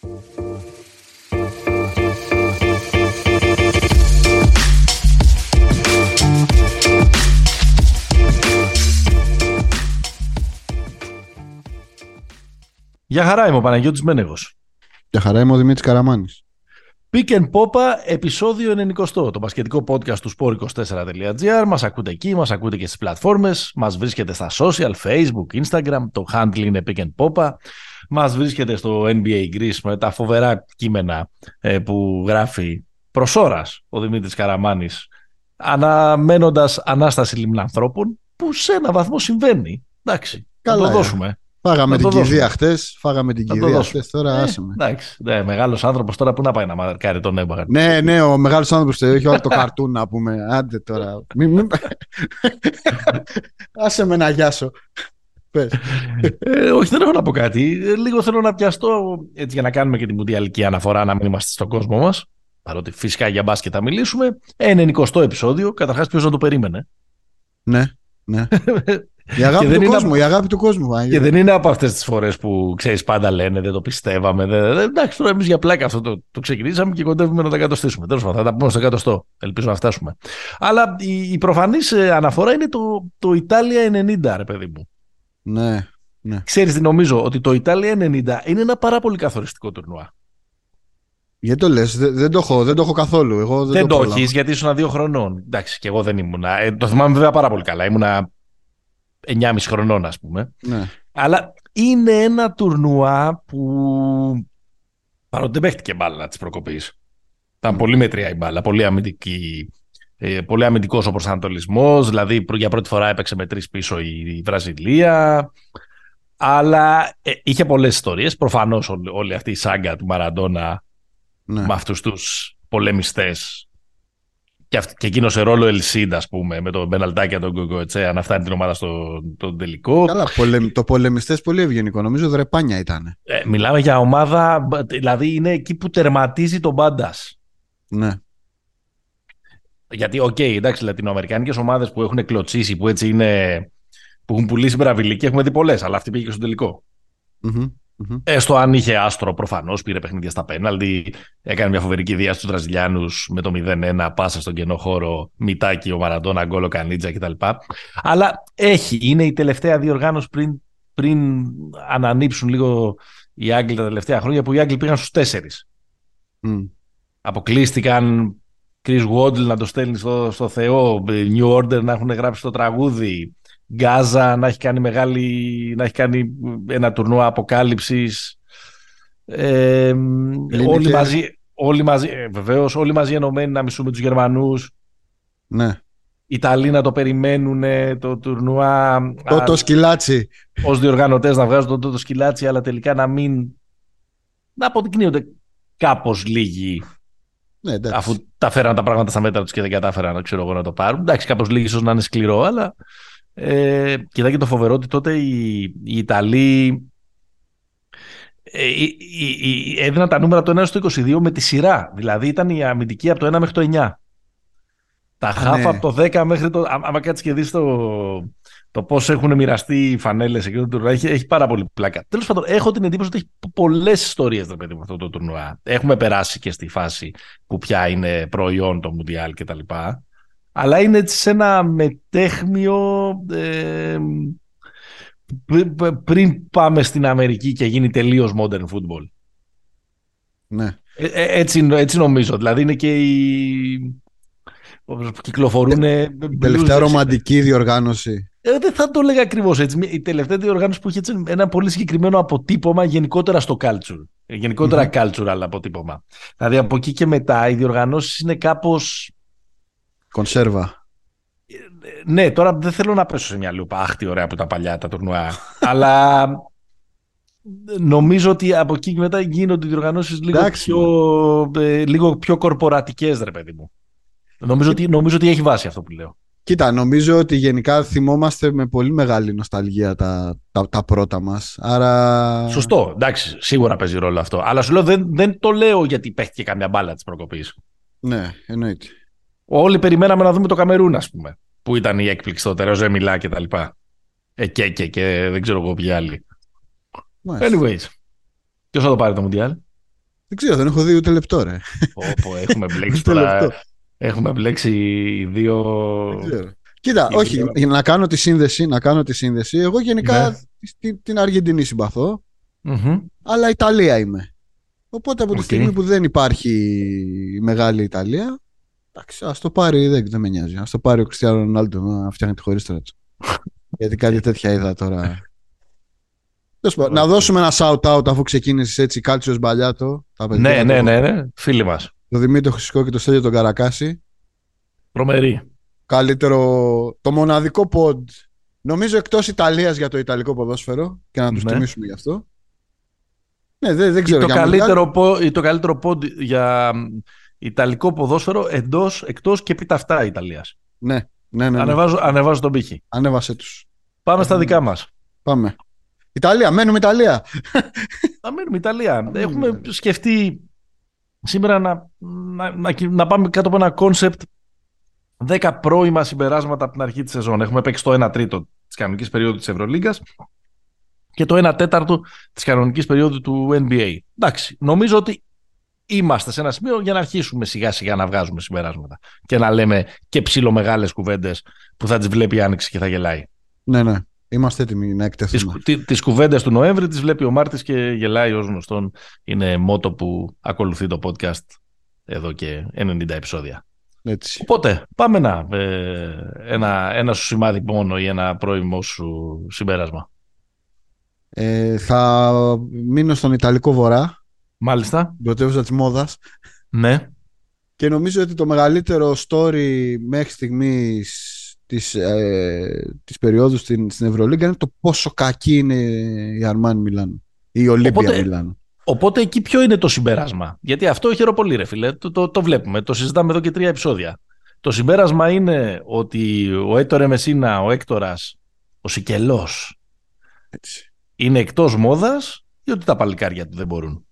Γεια χαρά είμαι ο Παναγιώτης Μένεγος. Γεια χαρά είμαι ο Δημήτρης Καραμάνης. Pick and Popa, επεισόδιο 90, το μπασκετικό podcast του sport24.gr. Μας ακούτε εκεί, μας ακούτε και στις πλατφόρμες, μας βρίσκεται στα social, facebook, instagram, το handle είναι Pick and Popa. Μας βρίσκεται στο NBA Greece με τα φοβερά κείμενα ε, που γράφει προς ώρας ο Δημήτρης Καραμάνης αναμένοντας Ανάσταση Λιμνανθρώπων που σε ένα βαθμό συμβαίνει. Εντάξει, Καλά, το δώσουμε. Φάγαμε την κηδεία χτε, φάγαμε την κηδεία χτε, τώρα ε, άσε με. Εντάξει, ναι, μεγάλος άνθρωπος τώρα που να πάει να μαρκάρει τον έμπαγα. Ναι, ναι, ο μεγάλος άνθρωπος έχει όλο το καρτούν να πούμε. Άντε τώρα. Μην, μην... άσε με να γιάσω. Πες. Ε, όχι, δεν έχω να πω κάτι. Ε, λίγο θέλω να πιαστώ έτσι, για να κάνουμε και τη μουντιαλική αναφορά να μην είμαστε στον κόσμο μας. Παρότι φυσικά για μπάσκετ θα μιλήσουμε. Ένα 20 επεισόδιο. Καταρχάς, ποιος να το περίμενε; Ναι, ναι. Η αγάπη του κόσμου, η αγάπη του κόσμου. Και δεν είναι από αυτές τις φορές που ξέρεις πάντα λένε, δεν το πιστεύαμε. Δεν, εντάξει, τώρα εμείς για πλάκα αυτό το, το ξεκινήσαμε και κοντεύουμε να τα κατοστήσουμε. Τέλος πάντων, θα τα πούμε στο εκατοστό. Ελπίζω να φτάσουμε. Αλλά η, η προφανής ε, αναφορά είναι το, το Ιτάλια 90, ρε παιδί μου. Ναι. ναι. Ξέρεις τι νομίζω, ότι το Ιτάλια 90 είναι ένα πάρα πολύ καθοριστικό τουρνουά. Γιατί το λες, δεν, δεν, το έχω, δεν το έχω καθόλου. Εγώ δεν, δεν το, το έχεις, γιατί ήσουν δύο χρονών. Εντάξει, και εγώ δεν ήμουνα. Ε, το θυμάμαι βέβαια πάρα πολύ καλά. Ήμουνα 9,5 χρονών ας πούμε. Ναι. Αλλά είναι ένα τουρνουά που παρότι δεν παίχτηκε μπάλα της προκοπής. Ήταν πολύ μετριά η μπάλα, πολύ αμυντική. Ε, πολύ αμυντικός ο προσανατολισμός, δηλαδή για πρώτη φορά έπαιξε με τρεις πίσω η Βραζιλία. Αλλά ε, είχε πολλές ιστορίες. Προφανώς όλη αυτή η σάγκα του Μαραντόνα ναι. με αυτούς τους πολεμιστές και, αυ- και εκείνος σε ρόλο Ελσίντα, ας πούμε, με τον Μπεναλτάκια τον Γκογκοετσέα να φτάνει την ομάδα στο τον τελικό. Καλά, πολεμ, το πολεμιστές πολύ ευγενικό. Νομίζω δρεπάνια ήταν. Ε, μιλάμε για ομάδα, δηλαδή είναι εκεί που τερματίζει τον μπάντας. Ναι. Γιατί, ok, okay, εντάξει, λατινοαμερικάνικες ομάδες που έχουν κλωτσίσει, που έτσι είναι. που έχουν πουλήσει μπραβιλική, έχουμε δει πολλές, αλλά αυτή πήγε και στο τελικο mm-hmm. Mm-hmm. Έστω αν είχε άστρο, προφανώς πήρε παιχνίδια στα πέναλτι. Έκανε μια φοβερή κηδεία στους Βραζιλιάνους με το 0-1, πάσα στον κενό χώρο, Μητάκι, ο Μαραντόνα, γκολ ο Κανίγια κτλ. Αλλά έχει, είναι η τελευταία διοργάνωση πριν, πριν ανανύψουν λίγο οι Άγγλοι τα τελευταία χρόνια που οι Άγγλοι πήγαν στους τέσσερις. Mm. Αποκλείστηκαν Chris Waddle να το στέλνει στο, στο Θεό, New Order να έχουν γράψει το τραγούδι, Γκάζα να έχει κάνει μεγάλη, να έχει κάνει ένα τουρνουά αποκάλυψης. Ε, όλοι, και... μαζί, όλοι μαζί, ε, βεβαίως, όλοι μαζί ενωμένοι να μισούμε τους Γερμανούς. Ναι. Οι Ιταλοί να το περιμένουν το τουρνουά. Το, το σκυλάτσι. Ως διοργανωτές να βγάζουν το, το σκυλάτσι, αλλά τελικά να μην... να αποδεικνύονται κάπως λίγοι ναι, αφού τα φέραν τα πράγματα στα μέτρα τους και δεν κατάφεραν ξέρω εγώ, να το πάρουν. Εντάξει, κάπως λίγοι ίσως να είναι σκληρό, αλλά ε, και το φοβερό ότι τότε οι, οι Ιταλοί ε, έδιναν τα νούμερα από το 1 στο 22 με τη σειρά. Δηλαδή ήταν η αμυντική από το 1 μέχρι το 9. Τα χάφα ναι. από το 10 μέχρι το. Άμα κάτσεις και δεις το, το πώς έχουν μοιραστεί οι φανέλες εκεί το έχει, έχει πάρα πολύ πλάκα. Τέλος πάντων, έχω την εντύπωση ότι έχει πολλές ιστορίες με αυτό το τουρνουά. Έχουμε περάσει και στη φάση που πια είναι προϊόν το Μουντιάλ κτλ αλλά είναι έτσι σε ένα μετέχμιο ε, πριν πάμε στην Αμερική και γίνει τελείως modern football. Ναι. Ε, ε, έτσι, έτσι νομίζω. Δηλαδή είναι και οι... Κυκλοφορούν... Τελευταία ρομαντική διοργάνωση. Ε, δεν θα το έλεγα ακριβώς έτσι. Η τελευταία διοργάνωση που είχε έτσι ένα πολύ συγκεκριμένο αποτύπωμα γενικότερα στο culture. Γενικότερα mm-hmm. cultural αποτύπωμα. Δηλαδή από εκεί και μετά οι διοργανώσεις είναι κάπω Κονσέρβα. Ναι, τώρα δεν θέλω να πέσω σε μια λούπα. Αχ, τι ωραία που τα παλιά τα τουρνουά. Αλλά νομίζω ότι από εκεί και μετά γίνονται οι διοργανώσεις λίγο, πιο, ε, λίγο πιο κορπορατικές, ρε παιδί μου. Νομίζω, ότι, νομίζω ότι έχει βάση αυτό που λέω. Κοίτα, νομίζω ότι γενικά θυμόμαστε με πολύ μεγάλη νοσταλγία τα, τα, τα πρώτα μας. Άρα... Σωστό, εντάξει, σίγουρα παίζει ρόλο αυτό. Αλλά σου λέω δεν, δεν το λέω γιατί παίχτηκε καμιά μπάλα της προκοπής. Ναι, εννοείται. Όλοι περιμέναμε να δούμε το Καμερούν, ας πούμε. Που ήταν η έκπληξη τότε, ο Ζεμιλά και τα λοιπά. Ε, και, και, δεν ξέρω εγώ ποιοι άλλοι. Anyways. Ποιος θα το πάρει το Μουντιάλ; Δεν ξέρω, δεν έχω δει ούτε λεπτό, ρε. Πω, πω, έχουμε μπλέξει Ούτε τώρα. Λεπτό. Έχουμε μπλέξει οι δύο. Δεν ξέρω. Κοίτα, Η όχι, βίντεο. για να κάνω τη σύνδεση, να κάνω τη σύνδεση. Εγώ γενικά Ναι. την, την Αργεντινή συμπαθώ, Μμμ. αλλά Ιταλία είμαι. Οπότε από τη Οκ. στιγμή που δεν υπάρχει η μεγάλη Ιταλία, εντάξει, ας το πάρει, δεν, δεν με νοιάζει. Ας το πάρει ο Κριστιανό Ρονάλντο να φτιάχνει τη χωρίστρα του. Γιατί κάτι τέτοια είδα τώρα. Τέλος πάντων, Να δώσουμε ένα shout-out αφού ξεκίνησες έτσι Κάλτσιος Μπαλιάτο. τα παιδιά, Ναι, ναι, το- ναι, ναι. Φίλοι μας. Το Δημήτρη Χρυσικό και το Στέλιο τον Καρακάση. Τρομερή. Καλύτερο, το μοναδικό ποντ, νομίζω εκτός Ιταλίας για το Ιταλικό ποδόσφαιρο και να τους Ναι. τιμήσουμε γι' αυτό. Ναι, δεν, δεν ξέρω. το, για καλύτερο, πο- ή το καλύτερο πόντ για μ, Ιταλικό ποδόσφαιρο εντός, εκτός και πίτα αυτά Ιταλίας. Ναι, ναι, ναι, ναι. Ανεβάζω, ανεβάζω τον πύχη. Ανέβασε τους. Πάμε στα Ναι. δικά μας. Πάμε. Ιταλία, μένουμε Ιταλία. Να μείνουμε Ιταλία. μείνουμε Έχουμε Ιταλία. σκεφτεί σήμερα να, να, να, να πάμε κάτω από ένα κόνσεπτ 10 πρώιμα συμπεράσματα από την αρχή της σεζόν. Έχουμε παίξει το 1 τρίτο της κανονικής περίοδου της Ευρωλίγκας και το 1 τέταρτο της κανονικής περίοδου του NBA. Εντάξει, νομίζω ότι είμαστε σε ένα σημείο για να αρχίσουμε σιγά σιγά να βγάζουμε συμπεράσματα και να λέμε και ψιλομεγάλες κουβέντες που θα τις βλέπει η Άνοιξη και θα γελάει. ναι, ναι. Είμαστε έτοιμοι να Τις, εκτεθούμε. κου- τι- τις κουβέντες του Νοέμβρη τις βλέπει ο Μάρτης και γελάει ως γνωστόν. Είναι μότο που ακολουθεί το podcast εδώ και 90 επεισόδια. Έτσι. Οπότε πάμε να ε, ένα, ένα σου σημάδι μόνο ή ένα πρώιμο σου συμπέρασμα. Ε, θα μείνω στον Ιταλικό Βορρά, Μάλιστα. την πρωτεύουσα της μόδας. Ναι. Και νομίζω ότι το μεγαλύτερο story μέχρι στιγμής της, ε, της περίοδου στην, στην Ευρωλίγκα είναι το πόσο κακή είναι η Αρμάνι Μιλάνο. Η Ολύμπια Οπότε- Μιλάνο. Οπότε εκεί ποιο είναι το συμπέρασμα; Γιατί αυτό χαιροπολί ρε φίλε. Το, το, το βλέπουμε. Το συζητάμε εδώ και τρία επεισόδια. Το συμπέρασμα είναι ότι ο Έτορε Μεσίνα, ο Έκτορας, ο Σικελός Έτσι. είναι εκτός μόδας ή ότι τα παλικάρια του δεν μπορούν;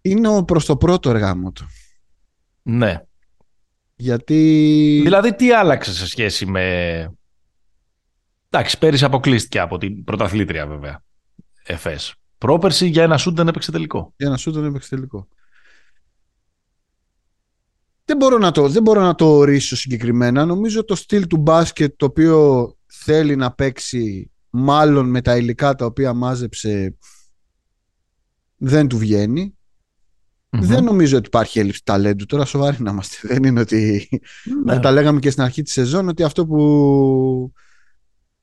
Είναι ο προς το πρώτο εργάμο του. Ναι. Γιατί Δηλαδή τι άλλαξε σε σχέση με... Εντάξει, πέρυσι αποκλείστηκε από την πρωταθλήτρια βέβαια. ΕΦΕΣ. Πρόπερση για ένα σούτ δεν έπαιξε τελικό. για να σου τον έπαιξε τελικό. Δεν μπορώ, να το, δεν μπορώ να το ορίσω συγκεκριμένα. Νομίζω το στυλ του μπάσκετ το οποίο θέλει να παίξει μάλλον με τα υλικά τα οποία μάζεψε δεν του βγαίνει. Δεν νομίζω ότι υπάρχει έλλειψη ταλέντου. Τώρα σοβαροί να είμαστε. Δεν είναι ότι Ναι. τα λέγαμε και στην αρχή της σεζόν ότι αυτό που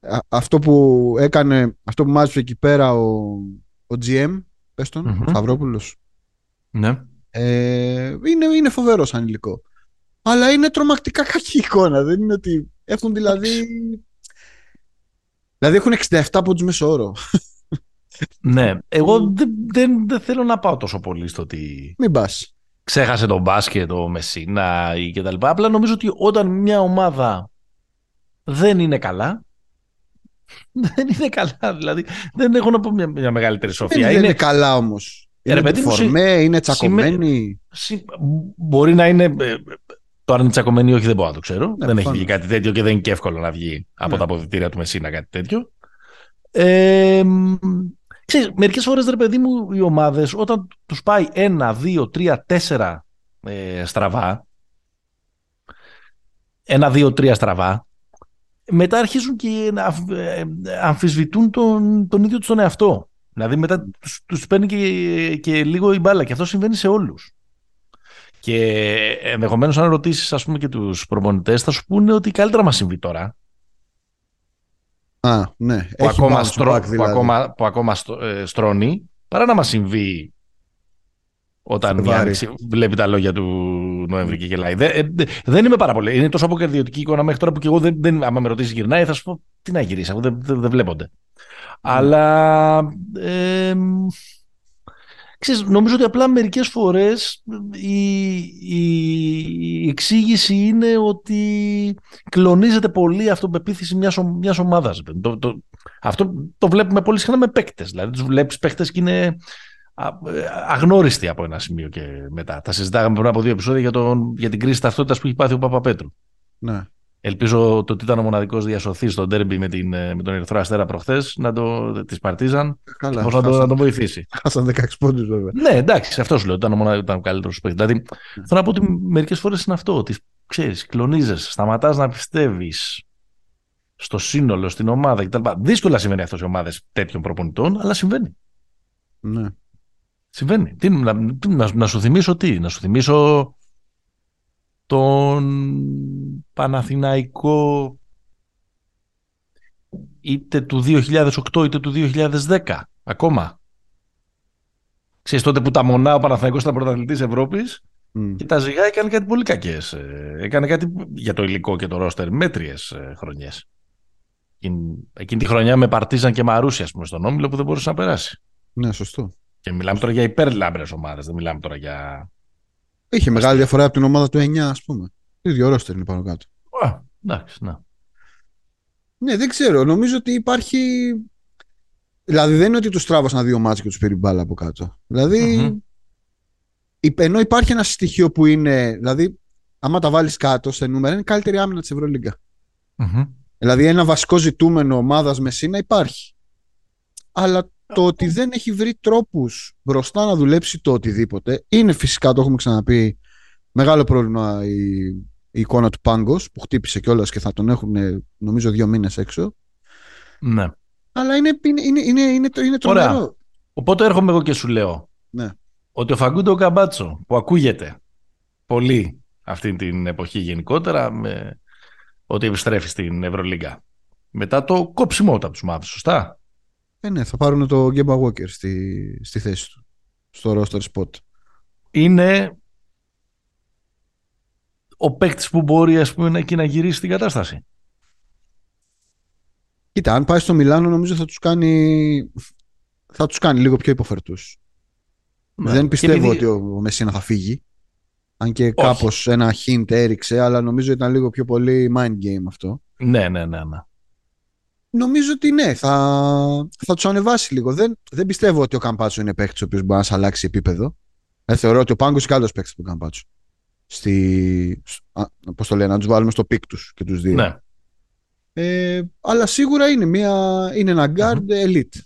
α- αυτό που έκανε αυτό που μάζεψε εκεί πέρα ο, ο GM πες τον, Μμμ. ο Σταυρόπουλος ναι. ε, είναι, είναι φοβερό σαν υλικό. Αλλά είναι τρομακτικά κακή εικόνα. Δεν είναι ότι έχουν δηλαδή. Δηλαδή έχουν 67 πόντους μέσο όρο. Ναι. Εγώ δεν, δεν, δεν θέλω να πάω τόσο πολύ στο ότι Μην πας. ξέχασε τον μπάσκετ, ο Μεσίνα ή και τα λοιπά. Απλά νομίζω ότι όταν μια ομάδα δεν είναι καλά, δεν είναι καλά. Δηλαδή δεν έχω να πω μια, μια μεγαλύτερη Δεν, σοφία. είναι καλά όμως. Ε, ρε Είναι παιδί μου, φορμέ, είναι τσακωμένοι. Συ- Μπορεί να είναι. ε, Το αν είναι τσακωμένη ή όχι δεν μπορώ να το ξέρω. δεν έχει προφανώς. βγει κάτι τέτοιο και δεν είναι και εύκολο να βγει από Ναι. τα αποδητήρια του Μεσίνα κάτι τέτοιο. Ε, μ, ξέρεις, μερικές φορές ρε παιδί μου οι ομάδες όταν τους πάει ένα, δύο, τρία, τέσσερα ε, στραβά ένα, δύο, τρία στραβά μετά αρχίζουν και να αμφ- ε, αμφισβητούν τον, τον ίδιο τους τον εαυτό. Δηλαδή μετά τους, τους παίρνει και, και λίγο η μπάλα και αυτό συμβαίνει σε όλους. Και ενδεχομένως αν ρωτήσεις ας πούμε και τους προπονητές θα σου πούνε ότι καλύτερα μας συμβεί τώρα Α, ναι. που, Έχει ακόμα, bounce στρώ- back, που δηλαδή. ακόμα, που ακόμα στρο- ε, στρώνει παρά να μας συμβεί όταν η Φλεβάρι. Άνοιξη βλέπει τα λόγια του Νοέμβρη και γελάει. Δεν, ε, δε- δεν είμαι πάρα πολύ. Είναι τόσο αποκαρδιωτική εικόνα μέχρι τώρα που και εγώ δεν, δεν, άμα με ρωτήσεις γυρνάει θα σου πω τι να γυρίσει αφού δεν, δεν, δεν βλέπονται. Αλλά ε, ξέρεις, νομίζω ότι απλά μερικές φορές η, η, η εξήγηση είναι ότι κλονίζεται πολύ η αυτοπεποίθηση μιας, ο- μιας ομάδας. Το, το, αυτό το βλέπουμε πολύ συχνά με παίκτες. Δηλαδή τους βλέπεις παίκτες και είναι α- ε, αγνώριστοι από ένα σημείο και μετά. Τα συζητάγαμε πριν από δύο επεισόδια για, τον, για την κρίση ταυτότητας που έχει πάθει ο Παπαπέτρου. Ναι. Ελπίζω το ότι ήταν ο μοναδικός διασωθής στο ντέρμπι με, την, με τον Ερυθρό Αστέρα προχθές να το της Παρτίζαν. Καλά, να, το, να το βοηθήσει. Χάσαν 16 πόντους, βέβαια. Ναι, εντάξει, αυτός σου λέω. Ήταν ο, μοναδικό, ο καλύτερος παίκτης. Δηλαδή, θέλω να πω ότι μερικές φορές είναι αυτό. Ότι ξέρεις, κλονίζεσαι, σταματάς να πιστεύεις στο σύνολο, στην ομάδα κτλ. Δύσκολα συμβαίνει αυτός σε ομάδες τέτοιων προπονητών, αλλά συμβαίνει. Ναι. Συμβαίνει. Τι, να, να, να, σου θυμίσω τι, να σου θυμίσω τον Παναθηναϊκό είτε του 2008 είτε του 2010 ακόμα. Ξέρεις τότε που τα μονά ο Παναθηναϊκός ήταν πρωταθλητής Ευρώπης mm. και τα ζυγά έκανε κάτι πολύ κακές. Ε, έκανε κάτι για το υλικό και το ρόστερ μέτριες ε, χρονιές. Εκείνη, τη χρονιά με Παρτίζαν και Μαρούσια πούμε, στον Όμιλο που δεν μπορούσε να περάσει. Ναι, σωστό. Και μιλάμε τώρα για υπερλάμπρες ομάδες, δεν μιλάμε τώρα για Είχε μεγάλη διαφορά από την ομάδα του 9, ας πούμε. Το ίδιο ρόστερ είναι πάνω κάτω. Α, εντάξει, ναι. Ναι, δεν ξέρω. Νομίζω ότι υπάρχει. Δηλαδή δεν είναι ότι τους τράβασαν δύο μάτια και τους πήρε μπάλα από κάτω. Δηλαδή. Mm-hmm. Ενώ υπάρχει ένα στοιχείο που είναι. Δηλαδή, άμα τα βάλεις κάτω σε νούμερα, είναι η καλύτερη άμυνα της Ευρωλίγκα. Mm-hmm. Δηλαδή, ένα βασικό ζητούμενο ομάδας με σύνα υπάρχει. Αλλά το ότι δεν έχει βρει τρόπους μπροστά να δουλέψει το οτιδήποτε είναι φυσικά, το έχουμε ξαναπεί, μεγάλο πρόβλημα η, η εικόνα του Πάγκος που χτύπησε κιόλας και θα τον έχουν νομίζω δύο μήνες έξω. Ναι. Αλλά είναι, είναι, είναι, είναι, είναι, είναι τρομερό. Ωραία. Οπότε έρχομαι εγώ και σου λέω ναι. ότι ο Φαγκούντο Καμπάτσο που ακούγεται πολύ αυτή την εποχή γενικότερα με ότι επιστρέφει στην Ευρωλίγκα μετά το κόψιμο από τους μαύρους, σωστά; Ε, ναι, θα πάρουν το Γκέμπα Walker στη, στη θέση του, στο roster spot. Είναι ο παίκτης που μπορεί ας πούμε, εκεί να γυρίσει την κατάσταση. Κοίτα, αν πάει στο Μιλάνο νομίζω θα τους κάνει, θα τους κάνει λίγο πιο υποφερτούς. Ναι. Δεν πιστεύω ότι ο Μεσίνα θα φύγει. Αν και κάπως ένα hint έριξε, αλλά νομίζω ήταν λίγο πιο πολύ mind game αυτό. Ναι, ναι, ναι. ναι νομίζω ότι ναι, θα, θα τους ανεβάσει λίγο. Δεν, δεν πιστεύω ότι ο Καμπάτσο είναι παίκτης ο οποίος μπορεί να σε αλλάξει επίπεδο. Ε, θεωρώ ότι ο Πάνγκος είναι καλύτερος παίκτης από τον Καμπάτσο. Στη, Πώς το λένε, να τους βάλουμε στο pick τους και τους δύο. Ναι. Ε, αλλά σίγουρα είναι, μια, είναι ένα guard elite.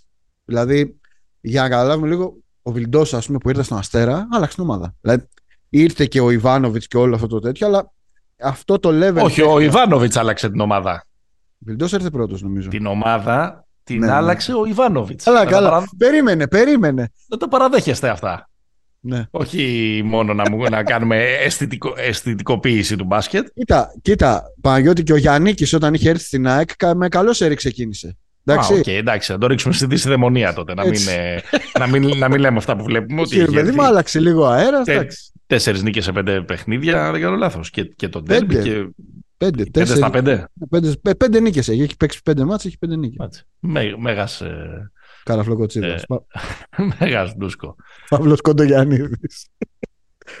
Δηλαδή, για να καταλάβουμε λίγο, ο Βιλντόζα, ας πούμε, που ήρθε στον Αστέρα, άλλαξε την ομάδα. Δηλαδή, ήρθε και ο Ιβάνοβιτς και όλο αυτό το τέτοιο, αλλά αυτό το level. Όχι, ο Ιβάνοβιτς άλλαξε την ομάδα. Βιλντόζα ήρθε πρώτος, νομίζω. Την ομάδα την ναι, ναι. άλλαξε ο Ιβάνοβιτς. Καλά, καλά. Παρα... Περίμενε, περίμενε. Δεν το παραδέχεστε αυτά. Ναι. Όχι μόνο να, να κάνουμε αισθητικο, αισθητικοποίηση του μπάσκετ. Κοίτα, κοίτα, Παναγιώτη και ο Γιάννης όταν είχε έρθει στην ΑΕΚ με καλό έρη ξεκίνησε. Εντάξει. Α, okay, εντάξει, να το ρίξουμε στη δυσδαιμονία τότε. Να μην, ε, να, μην, να μην λέμε αυτά που βλέπουμε. Κύριε παιδί μου, άλλαξε λίγο αέρα. Τέσσερις νίκες σε πέντε παιχνίδια, δεν κάνω λάθος. Και, και το τέρμι και Πέντε, πέντε στα πέντε. Πέντε, πέντε νίκες έχει. Έχει παίξει πέντε μάτς, έχει πέντε νίκες. Μέ, μέγας... Ε... Καραφλοκοτσίδας. Ε, μέγας ντούσκο. Παύλος Κοντογιαννίδης.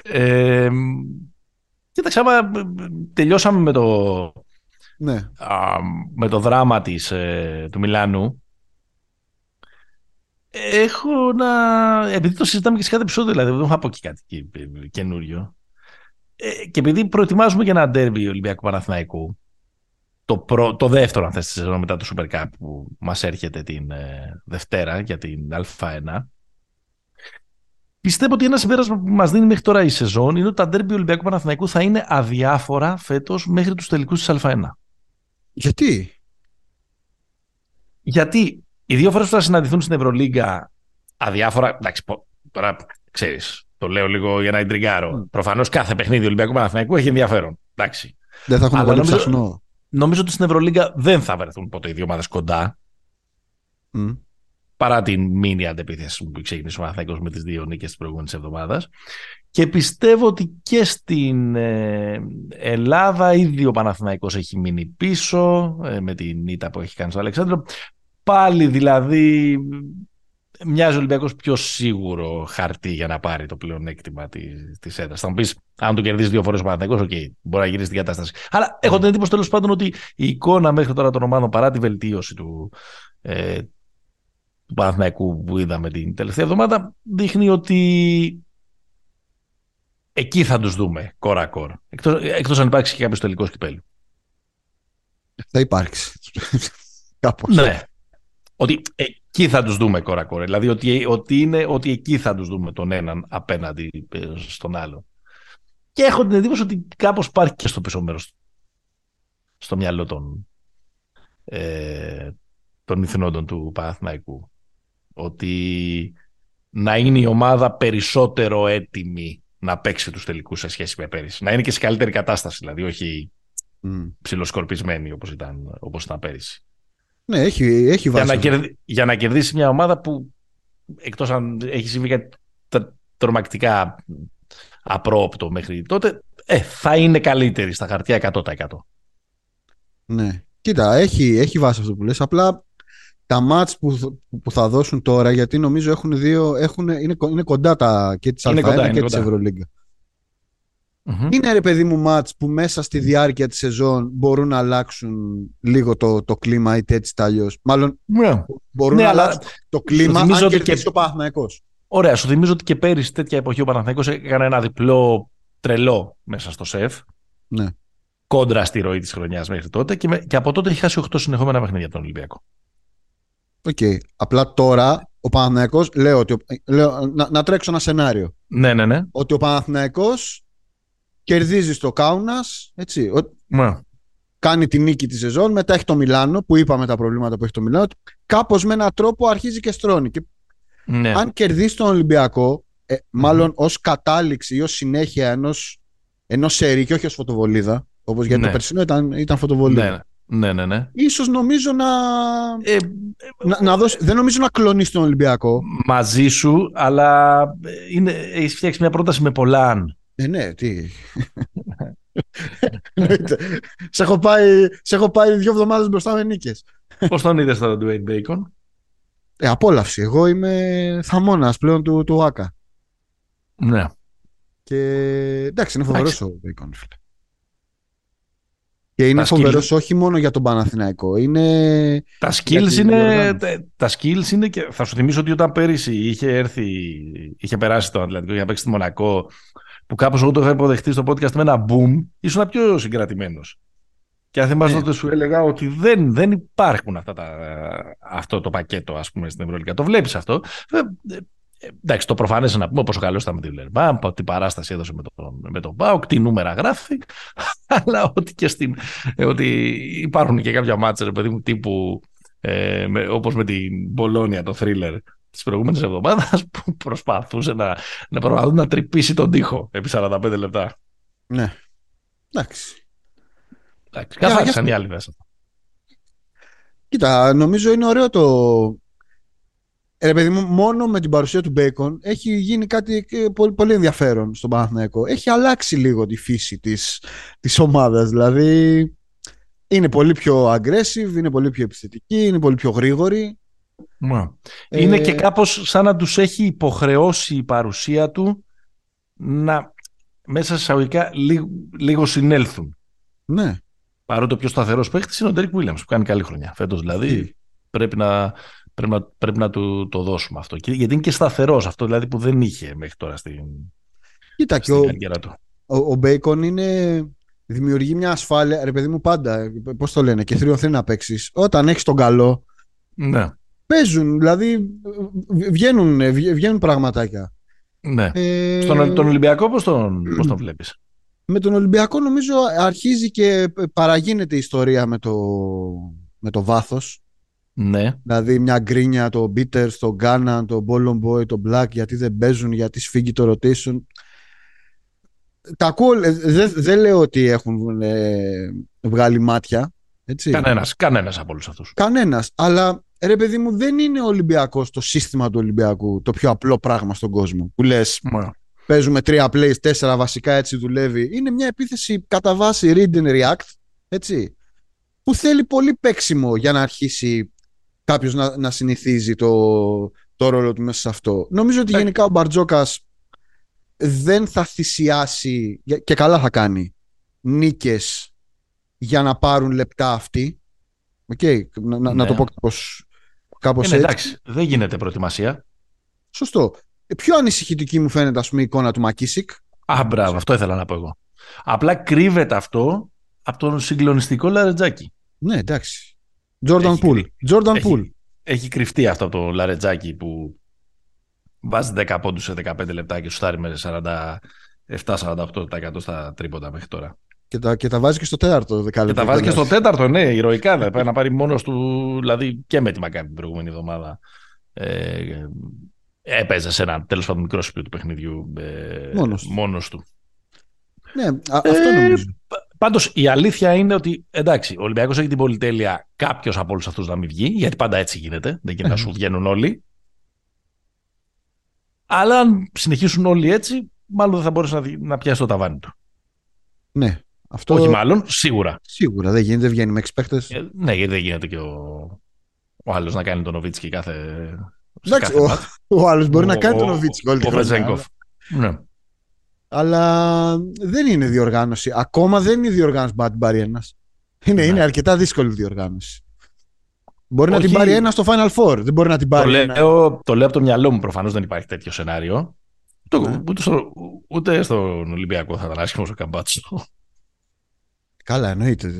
ε, κοίταξε, άμα τελειώσαμε με το, ναι. α, με το δράμα της, ε, του Μιλάνου, έχω να... Επειδή το συζητάμε και σε κάθε επεισόδιο, δηλαδή δεν έχω πω και κάτι καινούριο. Ε, και επειδή προετοιμάζουμε για ένα ντέρμπι Ολυμπιακού Παναθηναϊκού, το, προ, το δεύτερο αν θες τη σεζόν μετά το Super Cup που μας έρχεται την ε, Δευτέρα για την Α1, Πιστεύω ότι ένα συμπέρασμα που μας δίνει μέχρι τώρα η σεζόν είναι ότι τα ντέρμπι Ολυμπιακού Παναθηναϊκού θα είναι αδιάφορα φέτος μέχρι τους τελικούς της Α1. Γιατί; Γιατί οι δύο φορές που θα συναντηθούν στην Ευρωλίγκα αδιάφορα. Εντάξει, τώρα ξέρεις, το λέω λίγο για να εντριγκάρω. Mm. Προφανώς κάθε παιχνίδι Ολυμπιακού Παναθηναϊκού έχει ενδιαφέρον. Εντάξει. Δεν θα έχουν πολύ νομίζω, ψαχνό. Νομίζω ότι στην Ευρωλίγκα δεν θα βρεθούν ποτέ οι δύο ομάδες κοντά. Mm. Παρά την μήνυα αντεπίθεσης που ξεκίνησε ο Παναθηναϊκός με τις δύο νίκες τη προηγούμενη εβδομάδας. Και πιστεύω ότι και στην ε, Ελλάδα ήδη ο Παναθηναϊκός έχει μείνει πίσω ε, με την ήττα που έχει κάνει στο Αλεξάνδρο. Πάλι δηλαδή μοιάζει ο Ολυμπιακός πιο σίγουρο χαρτί για να πάρει το πλεονέκτημα της έδρας. Θα μου πεις, αν το κερδίσει δύο φορές ο Παναθηναϊκός, ok, okay, μπορεί να γυρίσει την κατάσταση. Αλλά έχω την εντύπωση τέλος πάντων ότι η εικόνα μέχρι τώρα των ομάδων παρά τη βελτίωση του, ε, του Παναθηναϊκού που είδαμε την τελευταία εβδομάδα δείχνει ότι εκεί θα τους δούμε κόρα-κόρα. Εκτός αν υπάρξει και κάποιος τελικός κυπέλου. Θα υπάρξει. Κάπως. Ναι. Ότι εκεί θα τους δούμε κόρα-κόρα. Δηλαδή ότι, ότι, είναι, ότι εκεί θα τους δούμε τον έναν απέναντι ε, στον άλλο. Και έχω την εντύπωση ότι κάπως υπάρχει και στο πίσω μέρος στο μυαλό των, ε, των ηθινόντων του Παναθηναϊκού. Ότι να είναι η ομάδα περισσότερο έτοιμη να παίξει τους τελικούς σε σχέση με πέρυσι. Να είναι και σε καλύτερη κατάσταση, δηλαδή όχι mm. ψιλοσκορπισμένη όπως ήταν, όπως ήταν πέρυσι. Ναι, έχει, έχει βάση. Για να, για να κερδίσει μια ομάδα που εκτός αν έχει συμβεί κάτι τρομακτικά απρόοπτο μέχρι τότε, ε, θα είναι καλύτερη στα χαρτιά 100%. Ναι. Κοίτα, έχει, έχει βάση αυτό που λες. Απλά τα μάτς που, που θα δώσουν τώρα, γιατί νομίζω έχουν δύο, έχουν, είναι, είναι κοντά τα, και της Α1 και της Ευρωλίγκα. Mm-hmm. Είναι ρε παιδί μου μάτς που μέσα στη διάρκεια της σεζόν μπορούν να αλλάξουν λίγο το, το κλίμα είτε έτσι τ' Μάλλον yeah. μπορούν ναι, να αλλάξουν το κλίμα αν κερδίσει και... το Παναθηναϊκός. Ωραία, σου θυμίζω ότι και πέρυσι τέτοια εποχή ο Παναθηναϊκός έκανε ένα διπλό τρελό μέσα στο ΣΕΦ. Ναι. Κόντρα στη ροή της χρονιάς μέχρι τότε και, με, και από τότε έχει χάσει 8 συνεχόμενα παιχνίδια από τον Ολυμπιακό. Ok. Okay. Απλά τώρα ο Παναθηναϊκός, λέω ότι, λέω, να, να τρέξω ένα σενάριο. Ναι, ναι, ναι. Ότι ο Παναθηναϊκός κερδίζεις στο Κάουνας, έτσι. Ναι. Κάνει τη νίκη τη σεζόν, μετά έχει το Μιλάνο, που είπαμε τα προβλήματα που έχει το Μιλάνο. Κάπως με έναν τρόπο αρχίζει και στρώνει. Και ναι. Αν κερδίσει τον Ολυμπιακό, ε, μάλλον mm. ως κατάληξη ή ως συνέχεια ενός ενός σερί και όχι ως φωτοβολίδα, όπως γιατί ναι. το περσινό ήταν, ήταν φωτοβολίδα. Ναι. Ναι, ναι, ναι. Ίσως νομίζω να... Ε, να, να δώσει... Δεν νομίζω να κλονίσει τον Ολυμπιακό. Μαζί σου, αλλά είναι... έχεις φτιάξει μια πρόταση με πολλά αν. Ε, ναι, τι... σε, έχω πάει, σε έχω πάει δύο εβδομάδες μπροστά με νίκες. Πώς τον είδες τώρα, Dwayne Bacon? Ε, απόλαυση. Εγώ είμαι θαμώνας πλέον του, του ΆΚΑ. Ναι. Και εντάξει, είναι φοβερός ο Bacon, φίλε. Και είναι φοβερός όχι μόνο για τον Παναθηναϊκό. Είναι... Τα, skills είναι, τα, skills είναι και θα σου θυμίσω ότι όταν πέρυσι είχε έρθει, είχε περάσει το Ατλαντικό για να παίξει στη Μονακό, που κάπως εγώ το είχα υποδεχτεί στο podcast με ένα boom, ήσουν πιο συγκρατημένος. Και αν θυμάσαι ναι. τότε σου έλεγα ότι δεν, δεν υπάρχουν αυτά τα, αυτό το πακέτο ας πούμε, στην Ευρωλίκα. Το βλέπεις αυτό. Ε, εντάξει, το προφανές να πούμε πόσο καλό ήταν με τη Βιλερμπάν, τι παράσταση έδωσε με τον, με τον Πάοκ, τι νούμερα γράφει, αλλά ότι και στην. Ε, ότι υπάρχουν και κάποια μάτσα, παιδί μου, τύπου ε, με, όπως με την Μπολόνια, το θρίλερ της προηγούμενης εβδομάδας, που προσπαθούσε να, να προσπαθούν να τρυπήσει τον τοίχο επί 45 λεπτά. Ναι. Εντάξει. Εντάξει, καθάρισαν οι άλλοι μέσα. Κοίτα, νομίζω είναι ωραίο το, ε, ρε παιδί μου, μόνο με την παρουσία του Μπέικον έχει γίνει κάτι πολύ, πολύ ενδιαφέρον στον Παναθηναϊκό. Έχει αλλάξει λίγο τη φύση της, της ομάδας. Δηλαδή, είναι πολύ πιο aggressive, είναι πολύ πιο επιθετική, είναι πολύ πιο γρήγορη. Μα. Ε... Είναι και κάπως σαν να τους έχει υποχρεώσει η παρουσία του να μέσα σε εισαγωγικά λίγο, λίγο συνέλθουν. Ναι. Παρότι ο πιο σταθερός παίχτης είναι ο Ντέρικ Βίλιαμς που κάνει καλή χρονιά. Φέτος δηλαδή πρέπει να, Πρέπει να, πρέπει να του το δώσουμε αυτό. Γιατί είναι και σταθερός αυτό δηλαδή που δεν είχε μέχρι τώρα στην, Κοίτα, στην ο, του. Ο, ο Μπέικον είναι, δημιουργεί μια ασφάλεια. Ρε παιδί μου πάντα, πώς το λένε, και θρύο θέλει να παίξεις. Όταν έχεις τον καλό. Ναι. Παίζουν, δηλαδή βγαίνουν, βγαίνουν πραγματάκια. Ναι. Ε... Στον τον Ολυμπιακό πώς τον, πώς τον βλέπεις; Με τον Ολυμπιακό νομίζω αρχίζει και παραγίνεται η ιστορία με το, με το βάθος. Ναι. Δηλαδή μια γκρίνια το Μπίτερ, το Γκάνα, το Μπόλον Boy, το Black γιατί δεν παίζουν, γιατί σφίγγει το rotation. Τα ακούω, δεν δε λέω ότι έχουν ε, βγάλει μάτια. Έτσι. Κανένας, κανένας από όλους αυτούς. Κανένας, αλλά ρε παιδί μου δεν είναι ο Ολυμπιακός το σύστημα του Ολυμπιακού το πιο απλό πράγμα στον κόσμο που λες yeah. παίζουμε τρία plays, τέσσερα βασικά έτσι δουλεύει. Είναι μια επίθεση κατά βάση read and react, έτσι που θέλει πολύ παίξιμο για να αρχίσει κάποιος να, να συνηθίζει το, το ρόλο του μέσα σε αυτό. Νομίζω ότι ε. γενικά ο Μπαρτζόκας δεν θα θυσιάσει και καλά θα κάνει νίκες για να πάρουν λεπτά αυτοί. Okay, να, να, το ναι. πω κάπως, κάπως έτσι. Εντάξει, δεν γίνεται προετοιμασία. Σωστό. Ε, πιο ανησυχητική μου φαίνεται ας πούμε, η εικόνα του Μακίσικ. Α, μπράβο, αυτό ήθελα να πω εγώ. Απλά κρύβεται αυτό από τον συγκλονιστικό Λαρετζάκη. Ναι, εντάξει. Jordan Poole. Jordan έχει, Poole. Έχει κρυφτεί αυτό από το Λαρετζάκι που βάζει 10 πόντους σε 15 λεπτά και σου στάρει με 47-48% στα τρίποτα μέχρι τώρα. Και τα, και τα βάζει και στο τέταρτο δεκάλεπτο. Και τα βάζει και στο τέταρτο, ναι, ηρωικά. Δηλαδή, να πάρει μόνος του, δηλαδή και με τη Μακάβη την προηγούμενη εβδομάδα. Ε, έπαιζε σε ένα τέλος πάντων μικρό σπίτι του παιχνιδιού ε, μόνος. μόνος του. Ναι, α, αυτό ε, νομίζω. Πάντως η αλήθεια είναι ότι εντάξει, ο Ολυμπιακός έχει την πολυτέλεια κάποιος από όλους αυτούς να μην βγει, γιατί πάντα έτσι γίνεται. Δεν γίνεται να σου βγαίνουν όλοι. Αλλά αν συνεχίσουν όλοι έτσι, μάλλον δεν θα μπορέσει να, να πιάσεις το ταβάνι του. Ναι. Αυτό... Όχι μάλλον, σίγουρα. Σίγουρα, δεν γίνεται, δεν βγαίνει με εξπέκτε. Ε, ναι, γιατί δεν γίνεται και ο, ο άλλος να κάνει τον Νοβίτσκι κάθε. Εντάξει, ο, ο άλλος μπορεί ο, να κάνει τον Νοβίτσκι όλη τη χρονιά. Ναι. Αλλά δεν είναι διοργάνωση. Ακόμα δεν είναι διοργάνωση που την πάρει ένας. Είναι, ναι. είναι αρκετά δύσκολη διοργάνωση. Μπορεί Όχι. να την πάρει ένας στο Final Four. Δεν μπορεί να την πάρει. Το, ένα... λέω, το λέω από το μυαλό μου. Προφανώς δεν υπάρχει τέτοιο σενάριο. Ναι. Ούτε, στο, ούτε στον Ολυμπιακό θα ήταν άσχημος ο Καμπάτσο. Καλά, εννοείται.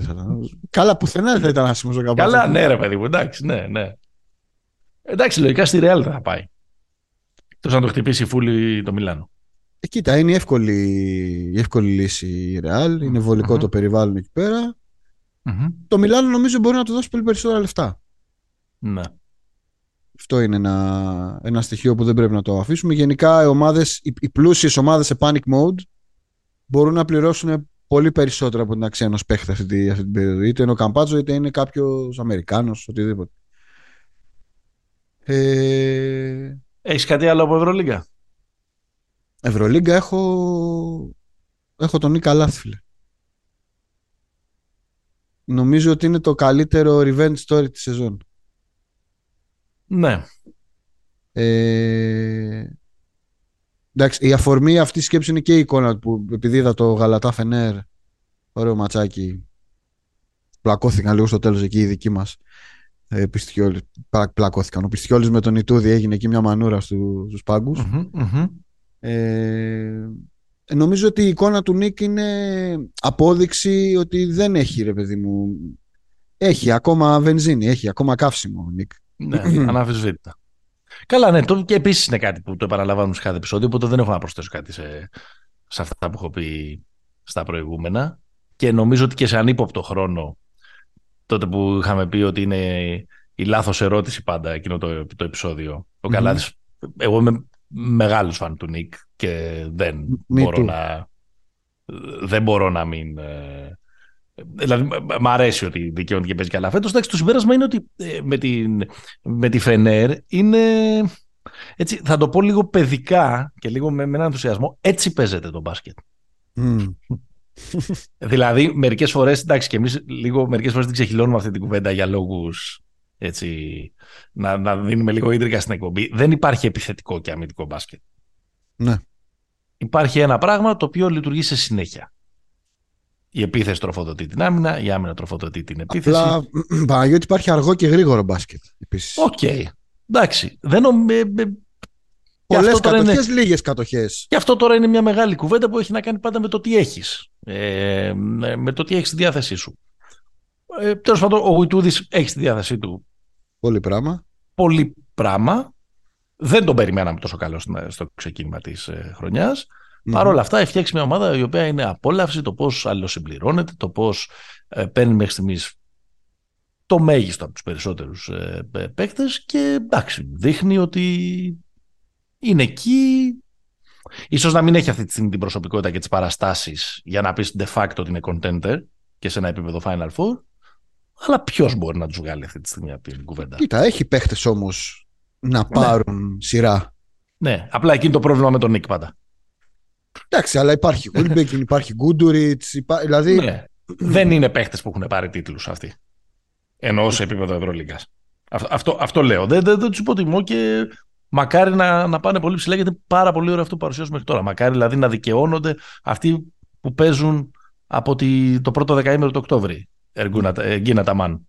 Καλά, πουθενά δεν θα ήταν άσχημος ο Καμπάτσο. Καλά, ναι, ρε παιδί μου. Εντάξει, ναι, ναι. Εντάξει, λογικά στη Ρεάλ θα πάει. Εκτός να το χτυπήσει φούλη το Μιλάνο. Ε, κοίτα, είναι η εύκολη, η εύκολη λύση η Ρεάλ. Είναι βολικό mm-hmm. το περιβάλλον εκεί πέρα. Mm-hmm. Το Μιλάνο νομίζω μπορεί να του δώσει πολύ περισσότερα λεφτά. Ναι. Αυτό είναι ένα, ένα στοιχείο που δεν πρέπει να το αφήσουμε. Γενικά οι, ομάδες, οι, οι πλούσιες ομάδες σε panic mode μπορούν να πληρώσουν πολύ περισσότερο από την αξία ενός παίχτη αυτή, αυτή την περίοδο. Είτε είναι ο Καμπάτζο, είτε είναι κάποιος Αμερικάνος, οτιδήποτε. Ε... Έχεις κάτι άλλο από Ευρωλίγκα; Ευρωλίγκα έχω, έχω τον Νίκα Λάθφιλε. Νομίζω ότι είναι το καλύτερο revenge story της σεζόν. Ναι. Ε, εντάξει, η αφορμή αυτή τη σκέψη είναι και η εικόνα που επειδή είδα το Γαλατά Φενέρ, ωραίο ματσάκι, πλακώθηκαν λίγο στο τέλος εκεί οι δικοί μας. Ε, πλακώθηκαν. Ο Πιστιόλης με τον Ιτούδη έγινε εκεί μια μανούρα στου, στους παγκους Ε, νομίζω ότι η εικόνα του Νίκ είναι απόδειξη ότι δεν έχει ρε παιδί μου έχει ακόμα βενζίνη, έχει ακόμα καύσιμο ο Νίκ. Ναι, αναφυσβήτητα. Καλά, ναι, το, και επίσης είναι κάτι που το επαναλαμβάνουμε σε κάθε επεισόδιο, οπότε δεν έχω να προσθέσω κάτι σε, σε αυτά που έχω πει στα προηγούμενα. Και νομίζω ότι και σε ανύποπτο χρόνο, τότε που είχαμε πει ότι είναι η λάθος ερώτηση πάντα εκείνο το, το επεισόδιο. Ο mm Καλάδης, εγώ είμαι μεγάλος φαν του Νίκ και δεν μπορώ να δεν μπορώ να μην ε, Δηλαδή, μ' αρέσει ότι δικαιώνεται και παίζει καλά φέτος. Εντάξει, το συμπέρασμα είναι ότι ε, με, την, με τη Φενέρ είναι. Έτσι, θα το πω λίγο παιδικά και λίγο με, με έναν ενθουσιασμό. Έτσι παίζεται το μπάσκετ. Mm. δηλαδή, μερικές φορές, εντάξει, και εμείς λίγο μερικές φορές την ξεχυλώνουμε αυτή την κουβέντα για λόγους έτσι, να, να δίνουμε λίγο ίντριγκα στην εκπομπή. Δεν υπάρχει επιθετικό και αμυντικό μπάσκετ. Ναι. Υπάρχει ένα πράγμα το οποίο λειτουργεί σε συνέχεια. Η επίθεση τροφοδοτεί την άμυνα, η άμυνα τροφοδοτεί την επίθεση. Απλά, Παναγιώτη, υπάρχει αργό και γρήγορο μπάσκετ. Ok. Okay. Εντάξει. Δεν νομ... Πολλές κατοχέ, είναι... λίγες κατοχές. Και αυτό τώρα είναι μια μεγάλη κουβέντα που έχει να κάνει πάντα με το τι έχεις. Ε, με το τι έχεις στη διάθεσή σου. Ε, Τέλος πάντων, ο Γουιτούδης έχει στη διάθεσή του. Πολύ πράγμα. Πολύ πράγμα. Δεν τον περιμέναμε τόσο καλό στο ξεκίνημα της ε, χρονιάς. Mm-hmm. Παρ' όλα αυτά, έχει φτιάξει μια ομάδα η οποία είναι απόλαυση το πώς αλληλοσυμπληρώνεται, το πώς ε, παίρνει μέχρι στιγμής το μέγιστο από τους περισσότερους ε, παίκτες και εντάξει, δείχνει ότι είναι εκεί. Ίσως να μην έχει αυτή τη στιγμή την προσωπικότητα και τις παραστάσεις για να πεις de facto ότι είναι contender και σε ένα επίπεδο Final Four. Αλλά ποιος μπορεί να τους βγάλει αυτή τη στιγμή από την κουβέντα; Κοίτα, έχει παίχτες όμως να ναι. πάρουν ναι. σειρά. Ναι, απλά εκεί είναι το πρόβλημα με τον Νίκ πάντα. Εντάξει, αλλά υπάρχει Wilbekin, υπάρχει Γκούντουριτς. Υπά... Δηλαδή... Ναι. Δεν είναι παίχτε που έχουν πάρει τίτλους αυτοί. Ενώ σε επίπεδο Ευρωλίγκας. Αυτό, αυτό, αυτό λέω. Δεν, δεν, δεν τους υποτιμώ και μακάρι να, να πάνε πολύ ψηλά γιατί είναι πάρα πολύ ωραίο αυτό που παρουσιάζουμε μέχρι τώρα. Μακάρι δηλαδή να δικαιώνονται αυτοί που παίζουν από τη, το πρώτο δεκαήμερο του Οκτώβρη. Εργίνα Ταμάν.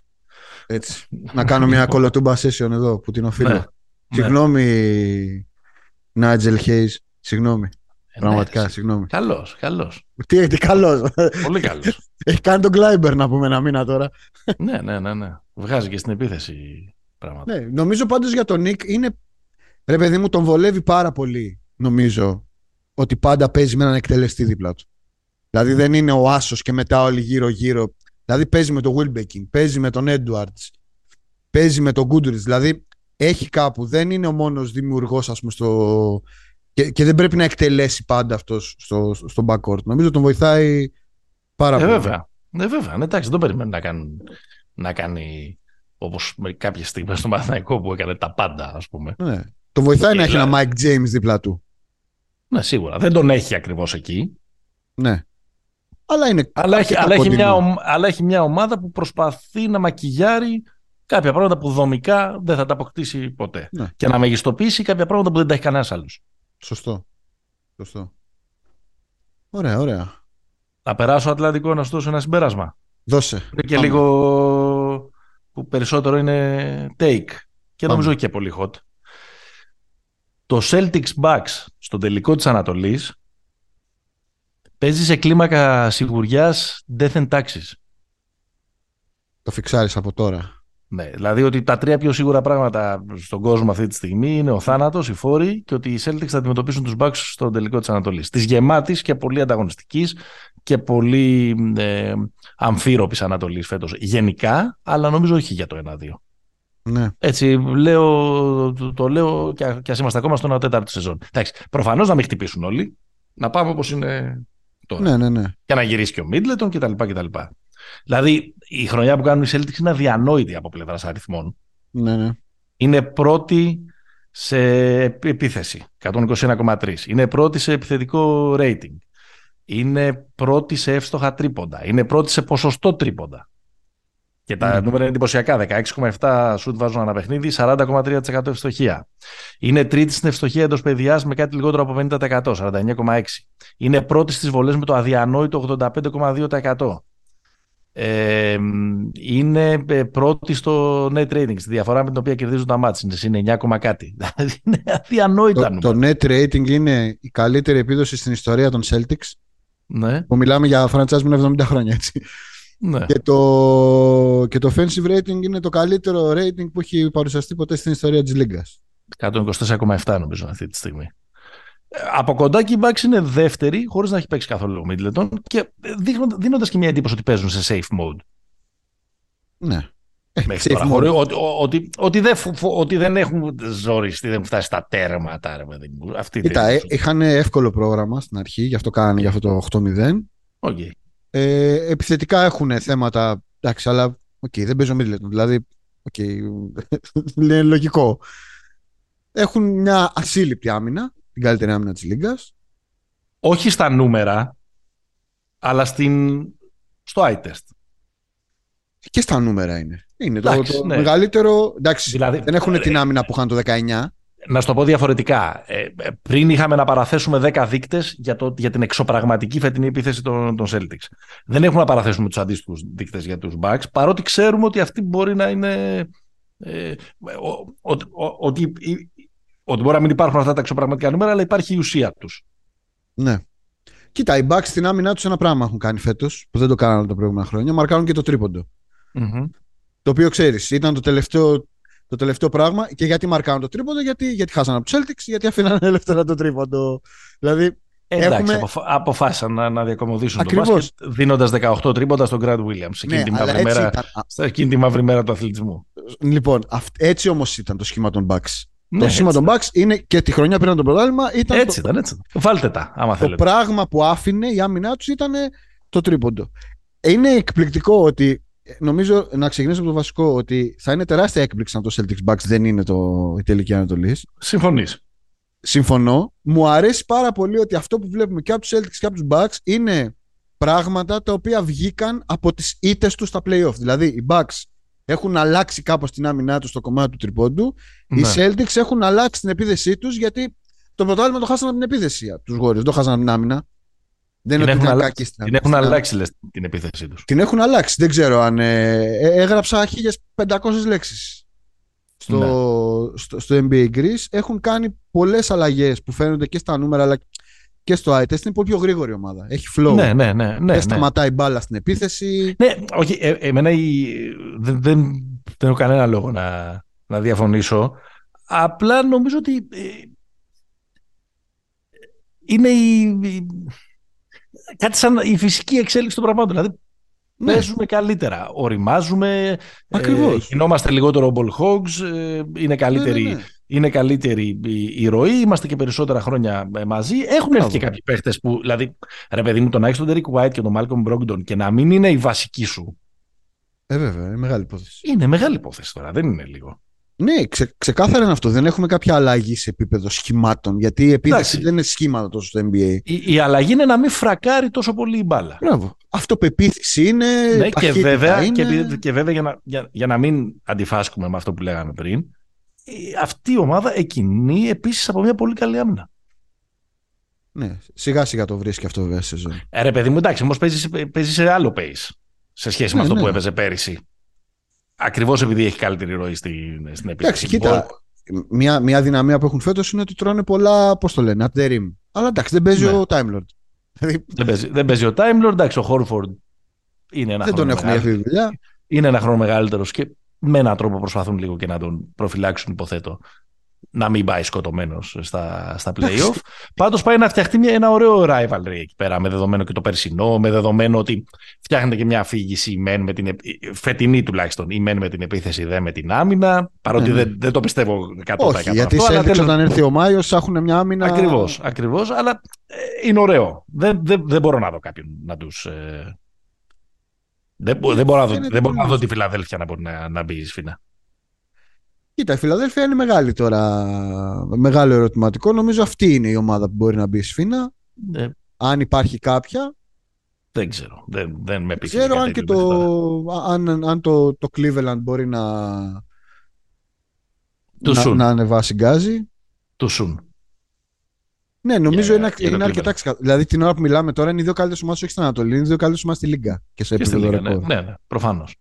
Έτσι. να κάνω μια κολοτούμπα session εδώ που την οφείλω. Ναι. Συγγνώμη, Νάτζελ Χέις. Συγγνώμη. Πραγματικά, ναι, συγγνώμη. Καλός, καλός. Τι, τι καλός. Πολύ καλός. Έχει κάνει τον Κλάιμπερ να πούμε ένα μήνα τώρα. ναι, ναι, ναι, ναι. Βγάζει και στην επίθεση πράγματα. Ναι, νομίζω πάντως για τον Νικ είναι. Ρε παιδί μου, τον βολεύει πάρα πολύ. Νομίζω ότι πάντα παίζει με έναν εκτελεστή δίπλα του. Δηλαδή δεν είναι ο Άσος και μετά όλοι γύρω-γύρω. Δηλαδή παίζει με τον Wilbekin, παίζει με τον Edwards, παίζει με τον Goodrich. Δηλαδή έχει κάπου. Δεν είναι ο μόνος δημιουργός, ας πούμε, στο. Και, και δεν πρέπει να εκτελέσει πάντα αυτός στο, στο backcourt. Νομίζω τον βοηθάει πάρα Ε, πολύ. βέβαια. Ναι, βέβαια. Ναι, εντάξει, δεν το περιμένει να κάνει, να κάνει όπως κάποιε στιγμέ στο Μαθηναϊκό που έκανε τα πάντα, ας πούμε. Ναι. Τον βοηθάει Ε, να έχει ένα δηλαδή- Mike James δίπλα του. Ναι, σίγουρα. Δεν τον έχει ακριβώς εκεί. Ναι. Αλλά είναι. Αλλά έχει, αρκετά αλλά, έχει κοντινό. μια, ομ- αλλά έχει μια ομάδα που προσπαθεί να μακιγιάρει κάποια πράγματα που δομικά δεν θα τα αποκτήσει ποτέ. Ναι. Και να μεγιστοποιήσει κάποια πράγματα που δεν τα έχει κανένας άλλος. Σωστό. Σωστό. Ωραία, ωραία. Να περάσω Ατλαντικό να σου δώσω ένα συμπέρασμα. Δώσε. Είναι και Πάμε. λίγο που περισσότερο είναι take και νομίζω Πάμε. και πολύ hot. Το Celtics Bucks στον τελικό της Ανατολής παίζει σε κλίμακα σιγουριάς death and taxes. Το φιξάρεις από τώρα. Ναι, δηλαδή ότι τα τρία πιο σίγουρα πράγματα στον κόσμο αυτή τη στιγμή είναι ο θάνατος, οι φόροι και ότι οι Celtics θα αντιμετωπίσουν τους Bucks στον τελικό της Ανατολής. Της γεμάτης και πολύ ανταγωνιστικής και πολύ ε, αμφίροπης Ανατολής φέτος γενικά, αλλά νομίζω όχι για το 1-2. Ναι. Έτσι, λέω, το, το λέω και, α- και ας είμαστε ακόμα στον τέταρτο σεζόν. Εντάξει, προφανώς να μην χτυπήσουν όλοι, να πάμε όπως είναι τώρα. ναι, ναι, ναι. Και να γυρίσει και ο Μίτλετον κτλ. κτλ. Δηλαδή, η χρονιά που κάνουν οι Celtics είναι αδιανόητη από πλευράς αριθμών. ναι, ναι. Είναι πρώτη σε επίθεση, 121,3. Είναι πρώτη σε επιθετικό rating. Είναι πρώτη σε εύστοχα τρίποντα. Είναι πρώτη σε ποσοστό τρίποντα. Και τα Ναι. νούμερα είναι εντυπωσιακά. 16,7 σουτ βάζουν ένα παιχνίδι, 40,3% ευστοχία. Είναι τρίτη στην ευστοχία εντός παιδιάς με κάτι λιγότερο από 50%, 49,6. Είναι πρώτη στις βολές με το αδιανόητο 85,2%. Ε, είναι ε, πρώτη στο net rating, στη διαφορά με την οποία κερδίζουν τα μάτς. Είναι συν 9, κόμμα κάτι. Δηλαδή είναι αδιανόητα Το, νούμερα. το net rating είναι η καλύτερη επίδοση στην ιστορία των Celtics Ναι, που μιλάμε για franchise με 70 χρόνια έτσι. ναι. και, το, και το offensive rating είναι το καλύτερο rating που έχει παρουσιαστεί ποτέ στην ιστορία της Λίγκας. 124,7 νομίζω αυτή τη στιγμή. Ε, Από κοντά και η Bucks είναι δεύτερη, χωρίς να έχει παίξει καθόλου ο Middleton και δείχνοντα- δίνοντας και μια εντύπωση ότι παίζουν σε safe mode. Ναι. Ε, Μέχρι safe τώρα, mode. χωρί- ότι, ότι, ότι, δεν, φου- φου- ότι δεν έχουν ζοριστεί, δεν έχουν φτάσει στα τέρματα. Ρε, παιδί μου. Αυτή είναι η Κοίτα, ε, εντύπωση. είχαν εύκολο πρόγραμμα στην αρχή, γι' αυτό κάνανε γι' αυτό το 8-0. Οκ. Ε, επιθετικά έχουν θέματα, εντάξει, αλλά οκ, δεν παίζει ο Middleton, δηλαδή, οκ, είναι λογικό. Έχουν μια ασύλληπτη άμυνα, την καλύτερη άμυνα της Λίγκας. Όχι στα νούμερα, αλλά στην, στο eye test. Και στα νούμερα είναι. Είναι το, Εντάξει, το ναι. μεγαλύτερο. Εντάξει, Δηλαδή, δεν έχουν ε, την άμυνα που είχαν το 19. Να σου το πω διαφορετικά. Ε, ε, πριν είχαμε να παραθέσουμε 10 δείκτες για, το, για την εξωπραγματική φετινή επίθεση των, των Celtics. Δεν έχουμε να παραθέσουμε τους αντίστοιχους δείκτες για τους Bucks, παρότι ξέρουμε ότι αυτή μπορεί να είναι. Ε, ο- ότι- ο- ότι, η- ότι μπορεί να μην υπάρχουν αυτά τα εξωπραγματικά νούμερα, αλλά υπάρχει η ουσία τους. Ναι. Κοίτα, οι Bucks στην άμυνά τους ένα πράγμα έχουν κάνει φέτος, που δεν το κάνανε τα προηγούμενα χρόνια. Μαρκάρουν και το τρίποντο. Το οποίο ξέρεις, ήταν το τελευταίο, το τελευταίο πράγμα. Και γιατί μαρκάρουν το τρίποντο, γιατί, γιατί χάσανε από τους Celtics, γιατί αφήνανε ελεύθερα το τρίποντο. Δηλαδή, Εντάξει, Έχουμε- αποφα- αποφάσισαν να, να διακομωδήσουν Ακριβώς. το μπάσκετ δίνοντας 18 τρίποτα στον Grant Williams εκείνη, ναι, τη αλλά μαύρη έτσι μέρα, ήταν. Α, σε εκείνη τη μαύρη μέρα του αθλητισμού. Λοιπόν, αυ- έτσι όμως ήταν το σχήμα των Bucks. Ναι, το σχήμα έτσι των ήταν. Bucks είναι και τη χρονιά πριν από το πρωτάθλημα ήταν Έτσι το, ήταν, έτσι ήταν. Βάλτε τα, άμα το θέλετε. πράγμα που άφηνε η άμυνά τους ήταν το τρίποντο. Είναι εκπληκτικό ότι νομίζω να ξεκινήσω από το βασικό ότι θα είναι τεράστια έκπληξη αν το Celtics Bucks δεν είναι το, η τελική ανατολή. Συμφωνείς. Συμφωνώ. Μου αρέσει πάρα πολύ ότι αυτό που βλέπουμε και από τους Celtics και από τους Bucks είναι πράγματα τα οποία βγήκαν από τις ήττες τους στα playoff. Δηλαδή, οι Bucks έχουν αλλάξει κάπως την άμυνά τους στο κομμάτι του τριπώντου. Οι Ναι. Celtics έχουν αλλάξει την επίθεσή τους γιατί το πρωτάθλημα το χάσανε από την επίθεση τους Warriors. Δεν το χάσανε από την άμυνα. Δεν είναι Την ότι έχουν, ήταν αλλάξει, κακοί στην την άμυνα. έχουν Στην αλλάξει λες, την επίθεσή τους. την έχουν αλλάξει. Δεν ξέρω αν. Ε, ε, έγραψα 1500 λέξεις στο, Ναι. στο, στο NBA Greece. Έχουν κάνει πολλές αλλαγές που φαίνονται και στα νούμερα, αλλά και στο eye test είναι πολύ πιο γρήγορη ομάδα. Έχει flow. Ναι, ναι, ναι. ναι, δεν ναι. σταματάει μπάλα στην επίθεση. Ναι, όχι, ε, εμένα η, δεν, δεν, δεν έχω κανένα λόγο να, να διαφωνήσω. Απλά νομίζω ότι ε, είναι η, η- κάτι σαν η φυσική εξέλιξη των πραγμάτων. Δηλαδή Ναι. παίζουμε καλύτερα, οριμάζουμε, Ακριβώς. ε, γινόμαστε λιγότερο ball hogs, ε, είναι καλύτερη, Ναι, ναι, ναι. Είναι καλύτερη η, η ροή, είμαστε και περισσότερα χρόνια ε, μαζί. Έχουν Μπράβο. έρθει και κάποιοι παίχτες που, δηλαδή, ρε παιδί μου, το να έχει τον Derek White και τον Malcolm Brogdon και να μην είναι η βασική σου, Ε, βέβαια, είναι μεγάλη υπόθεση. είναι μεγάλη υπόθεση τώρα, δεν είναι λίγο. Ναι, ξε, ξεκάθαρα είναι αυτό. Δεν έχουμε κάποια αλλαγή σε επίπεδο σχημάτων. Γιατί η επίθεση Εντάξει. δεν είναι σχήματα τόσο στο NBA. Η, η αλλαγή είναι να μην φρακάρει τόσο πολύ η μπάλα. Μπράβο. Αυτοπεποίθηση είναι. Ναι, και ταχύτητα βέβαια, είναι... και, επειδή- και βέβαια για, να, για, για να μην αντιφάσκουμε με αυτό που λέγαμε πριν, η- αυτή η ομάδα εκκινεί επίσης από μια πολύ καλή άμυνα. Ναι, σιγά σιγά το βρίσκει αυτό βέβαια σε σεζόν. Ε, ρε παιδί μου, εντάξει, όμως παίζει, σε- παίζει σε άλλο pace σε σχέση με Ναι, αυτό ναι. που έπαιζε πέρυσι. Ακριβώς επειδή έχει καλύτερη ροή στην, στην επίθεση. Εντάξει, κοίτα. Μπορεί- Μια, μια δυναμία που έχουν φέτος είναι ότι τρώνε πολλά. Πώς το λένε, at the rim. Αλλά εντάξει, δεν παίζει Ναι. ο Time Lord. Δηλαδή Δεν παίζει, δεν παίζει ο Time Lord, εντάξει, ο Χόρφορντ είναι ένα δεν τον χρόνο έχουμε για αυτή μεγαλύτερος. τη δουλειά. είναι ένα χρόνο μεγαλύτερος και με έναν τρόπο προσπαθούν λίγο και να τον προφυλάξουν, υποθέτω, να μην πάει σκοτωμένος στα, στα playoff. Πάντως πάει να φτιαχτεί μια, ένα ωραίο rivalry εκεί πέρα, με δεδομένο και το περσινό, με δεδομένο ότι φτιάχνεται και μια αφήγηση η μεν με την, επ- φετινή τουλάχιστον, η μεν με την επίθεση, δεν με την άμυνα. Παρότι Ναι, ναι. δεν, δεν το πιστεύω 100%. Όχι, γιατί οι αυτό, αλλά Celtics τέλος- όταν έρθει ο Μάιος έχουν μια άμυνα. Ακριβώς, ακριβώς, αλλά ε, είναι ωραίο. Δεν, δεν, δεν μπορώ να δω κάποιον να τους... Ε, δεν, μπο- δεν μπορώ να δω, Φαίνεται δεν μπορώ να πολύ δω τη Φιλαδέλφια να μπορεί να, να μπει σφίνα. Κοίτα, η Φιλαδέλφια είναι μεγάλη τώρα. Μεγάλο ερωτηματικό. Νομίζω αυτή είναι η ομάδα που μπορεί να μπει σφίνα. Ε, Αν υπάρχει κάποια. δεν ξέρω. Δεν, δεν με Δεν πείθει. ξέρω κάτι αν, και τέτοιο μέχρι το, τώρα. αν, αν το, το Cleveland μπορεί να, Του να, Σουν. να ανεβάσει γκάζι. Του Σουν. Ναι, νομίζω Για- είναι, για το είναι αρκετά Cleveland. ξεκάθαρο. Δηλαδή την ώρα που μιλάμε τώρα είναι οι δύο καλύτερε ομάδες όχι στην Ανατολή, είναι οι δύο καλύτερε ομάδες στη Λίγκα και σε Και στη επίπεδο Λίγα, ναι, ρεκόρ. ναι, ναι, προφανώς.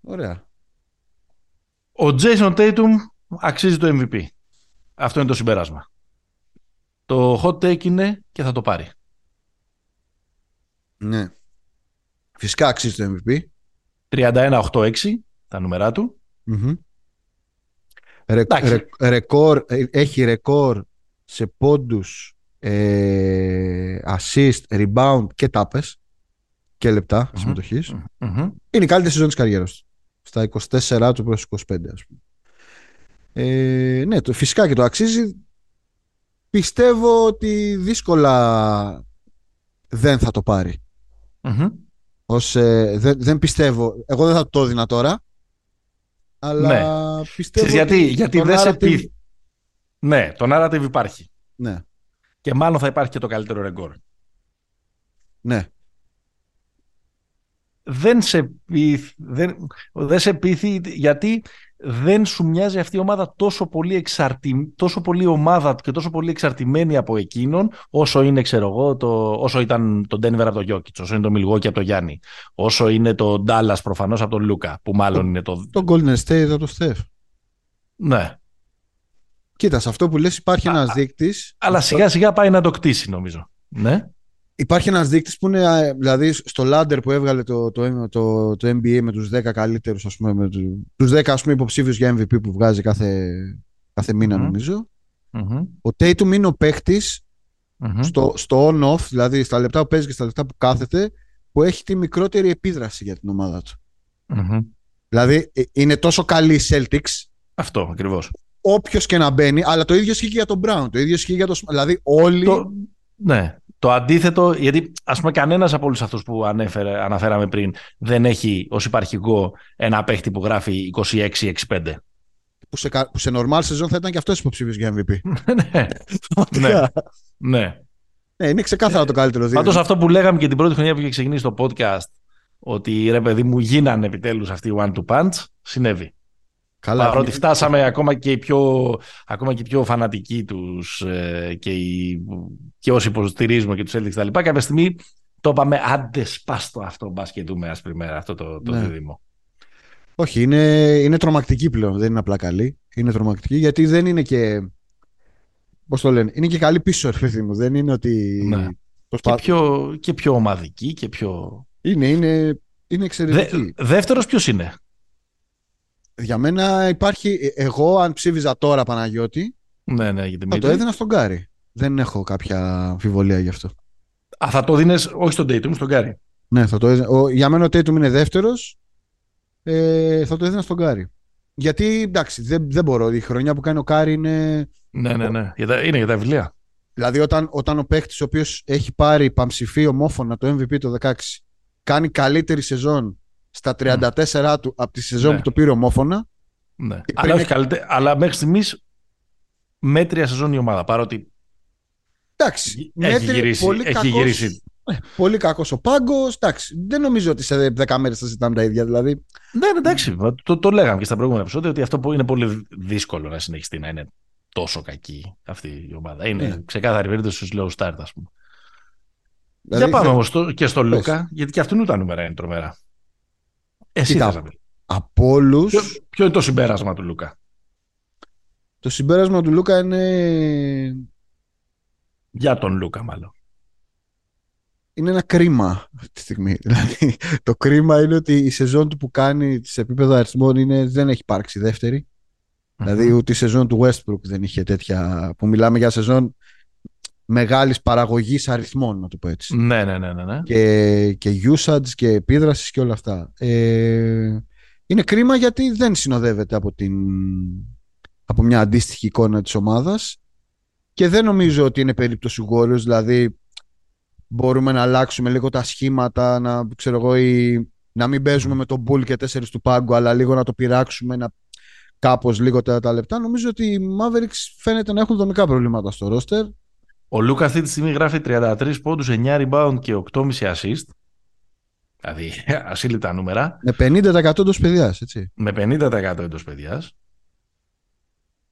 Ωραία. Ο Jason Tatum αξίζει το MVP. Αυτό είναι το συμπέρασμα. Το hot take είναι και θα το πάρει. Ναι. Φυσικά αξίζει το MVP. 31-8-6 τα νούμερά του. Μμμ. Ρε- Εντάξει. ρε- ρεκόρ, ε, έχει ρεκόρ σε πόντους, ε, assist, rebound και τάπες και λεπτά Μμμ. συμμετοχής. Μμμ. Είναι η καλύτερη σεζόν της καριέρας του. Στα 24 του προς 25 ας πούμε. Ε, ναι, το, φυσικά και το αξίζει. Πιστεύω ότι δύσκολα δεν θα το πάρει. Μμμ. Ως, ε, δεν, δεν πιστεύω. Εγώ δεν θα το έδινα τώρα. Αλλά πιστεύω. Ξέρεις γιατί, ότι γιατί το δεν σε narrative- πει. Ναι, το narrative υπάρχει. Ναι, Και μάλλον θα υπάρχει και το καλύτερο ρεκόρ. ναι. δεν σε, πείθ- δεν, δεν σε πείθει γιατί δεν σου μοιάζει αυτή η ομάδα τόσο πολύ, εξαρτη, τόσο πολύ ομάδα και τόσο πολύ εξαρτημένη από εκείνον όσο είναι ξέρω εγώ το, όσο ήταν το Denver από το Jokic, όσο είναι το Milwaukee από το Γιάννη όσο είναι το Dallas προφανώς από τον Λούκα που μάλλον είναι το... Το Golden State από το Steph. Ναι, Κοίτας, σε αυτό που λες υπάρχει Α, ένας δείκτης. αλλά σιγά σιγά πάει να το κτίσει νομίζω. Ναι. Υπάρχει ένας δείκτης που είναι, ε, δηλαδή στο ladder που έβγαλε το, το, το, το NBA με τους 10 καλύτερους, ας πούμε, με τους, τους 10 ας πούμε υποψήφιους για MVP που βγάζει κάθε, κάθε μήνα Μμμ. νομίζω. Μμμ. Ο Tatum είναι ο παίχτης Μμμ. στο, στο on-off, δηλαδή στα λεπτά που παίζει και στα λεπτά που κάθεται, που έχει τη μικρότερη επίδραση για την ομάδα του. Μμμ. Δηλαδή ε, είναι τόσο καλή οι Celtics, Αυτό ακριβώς. όποιος και να μπαίνει, αλλά το ίδιο ισχύει και για τον Brown, το ίδιο ισχύει για τον. Sm- Δηλαδή όλοι. Το, ναι. Το αντίθετο, γιατί ας πούμε κανένας από όλους αυτούς που ανέφερε, αναφέραμε πριν δεν έχει ως υπαρχικό ένα παίχτη που γράφει 26-65. Που σε, κα- που σε normal σεζόν θα ήταν και αυτός υποψήφιος για MVP. ναι, ναι, ναι. Ναι, είναι ξεκάθαρα το καλύτερο δίδυμο. Πάντως αυτό που λέγαμε και την πρώτη χρονιά που είχε ξεκινήσει το podcast ότι ρε παιδί μου γίνανε επιτέλους αυτοί οι one-two punch, συνέβη. Καλά, Παρότι είναι- φτάσαμε ακόμα και οι πιο, ακόμα και οι πιο φανατικοί τους ε, και, οι, και όσοι υποστηρίζουμε και τους Celtics τα λοιπά, κάποια στιγμή το είπαμε άντε σπάστο αυτό μπας και δούμε άσπρη μέρα αυτό το, το Ναι. δίδυμο. Όχι, είναι, είναι τρομακτική πλέον. Δεν είναι απλά καλή. Είναι τρομακτική γιατί δεν είναι και. Πώς το λένε. Είναι και καλή πίσω, ρε μου. Δεν είναι ότι. Ναι. Και, πιο, και πιο ομαδική και πιο. Είναι, είναι, είναι εξαιρετική. Δε, Δεύτερος ποιος είναι; Για μένα υπάρχει. Ε, εγώ, αν ψήφιζα τώρα Παναγιώτη. Ναι, ναι, γιατί θα το έδινα στον Κάρι. Δεν έχω κάποια αμφιβολία γι' αυτό. Α, θα το έδινες όχι στον Tatum, στον Κάρι. Ναι, θα το έδινα. Ο, για μένα ο Tatum είναι δεύτερος. Ε, θα το έδινα στον Κάρι. Γιατί εντάξει, δεν, δεν μπορώ. Η χρονιά που κάνει ο Κάρι είναι. Ναι, ναι, ναι. Είναι για τα βιβλία. Δηλαδή, όταν, όταν ο παίκτης ο οποίος έχει πάρει παμψηφί ομόφωνα το MVP το 16 κάνει καλύτερη σεζόν στα 34 του από τη σεζόν ναι. που το πήρε ομόφωνα. Ναι. Αλλά, όχι καλύτερη, αλλά μέχρι στιγμής μέτρια σεζόν η ομάδα. Παρότι. Εντάξει. Έχει γυρίσει. Πολύ έχει κακός, γυρίσει. Ε, πολύ κακός ο πάγκος. Δεν νομίζω ότι σε 10 μέρε θα ζητάμε τα ίδια. Δηλαδή. Ναι, εντάξει. Το, το λέγαμε και στα προηγούμενα επεισόδια ότι αυτό είναι πολύ δύσκολο να συνεχιστεί να είναι τόσο κακή αυτή η ομάδα. Είναι ναι. ξεκάθαρη περίπτωση στους low start, ας πούμε. Δηλαδή, Για πάμε όμως και στο Λούκα, γιατί και αυτού τα νούμερα είναι τρομερά. Εσύ θα Από όλου. Ποιο, ποιο είναι το συμπέρασμα του Λούκα; Το συμπέρασμα του Λούκα είναι. Για τον Λούκα, μάλλον. Είναι ένα κρίμα αυτή τη στιγμή. Δηλαδή, το κρίμα είναι ότι η σεζόν του που κάνει σε επίπεδο αριθμών είναι, δεν έχει υπάρξει δεύτερη. Δηλαδή ούτε η σεζόν του Westbrook δεν είχε τέτοια. που μιλάμε για σεζόν μεγάλης παραγωγής αριθμών, να το πω έτσι. Ναι, ναι, ναι. ναι, ναι. Και, και usage και επίδρασης και όλα αυτά. Ε, είναι κρίμα γιατί δεν συνοδεύεται από, την, από μια αντίστοιχη εικόνα της ομάδας και δεν νομίζω ότι είναι περίπτωση Warriors, δηλαδή μπορούμε να αλλάξουμε λίγο τα σχήματα, να, ξέρω εγώ, ή, να μην παίζουμε με τον Bull και τέσσερις του πάγκου, αλλά λίγο να το πειράξουμε, να κάπως λίγο τα, τα λεπτά. Νομίζω ότι οι Mavericks φαίνεται να έχουν δομικά προβλήματα στο roster. Ο Λούκα αυτή τη στιγμή γράφει 33 πόντους, 9 rebound και 8,5 assist. Δηλαδή, ασύλληπτα νούμερα. Με 50% εντός παιδιάς, έτσι. Με 50% εντός παιδιάς.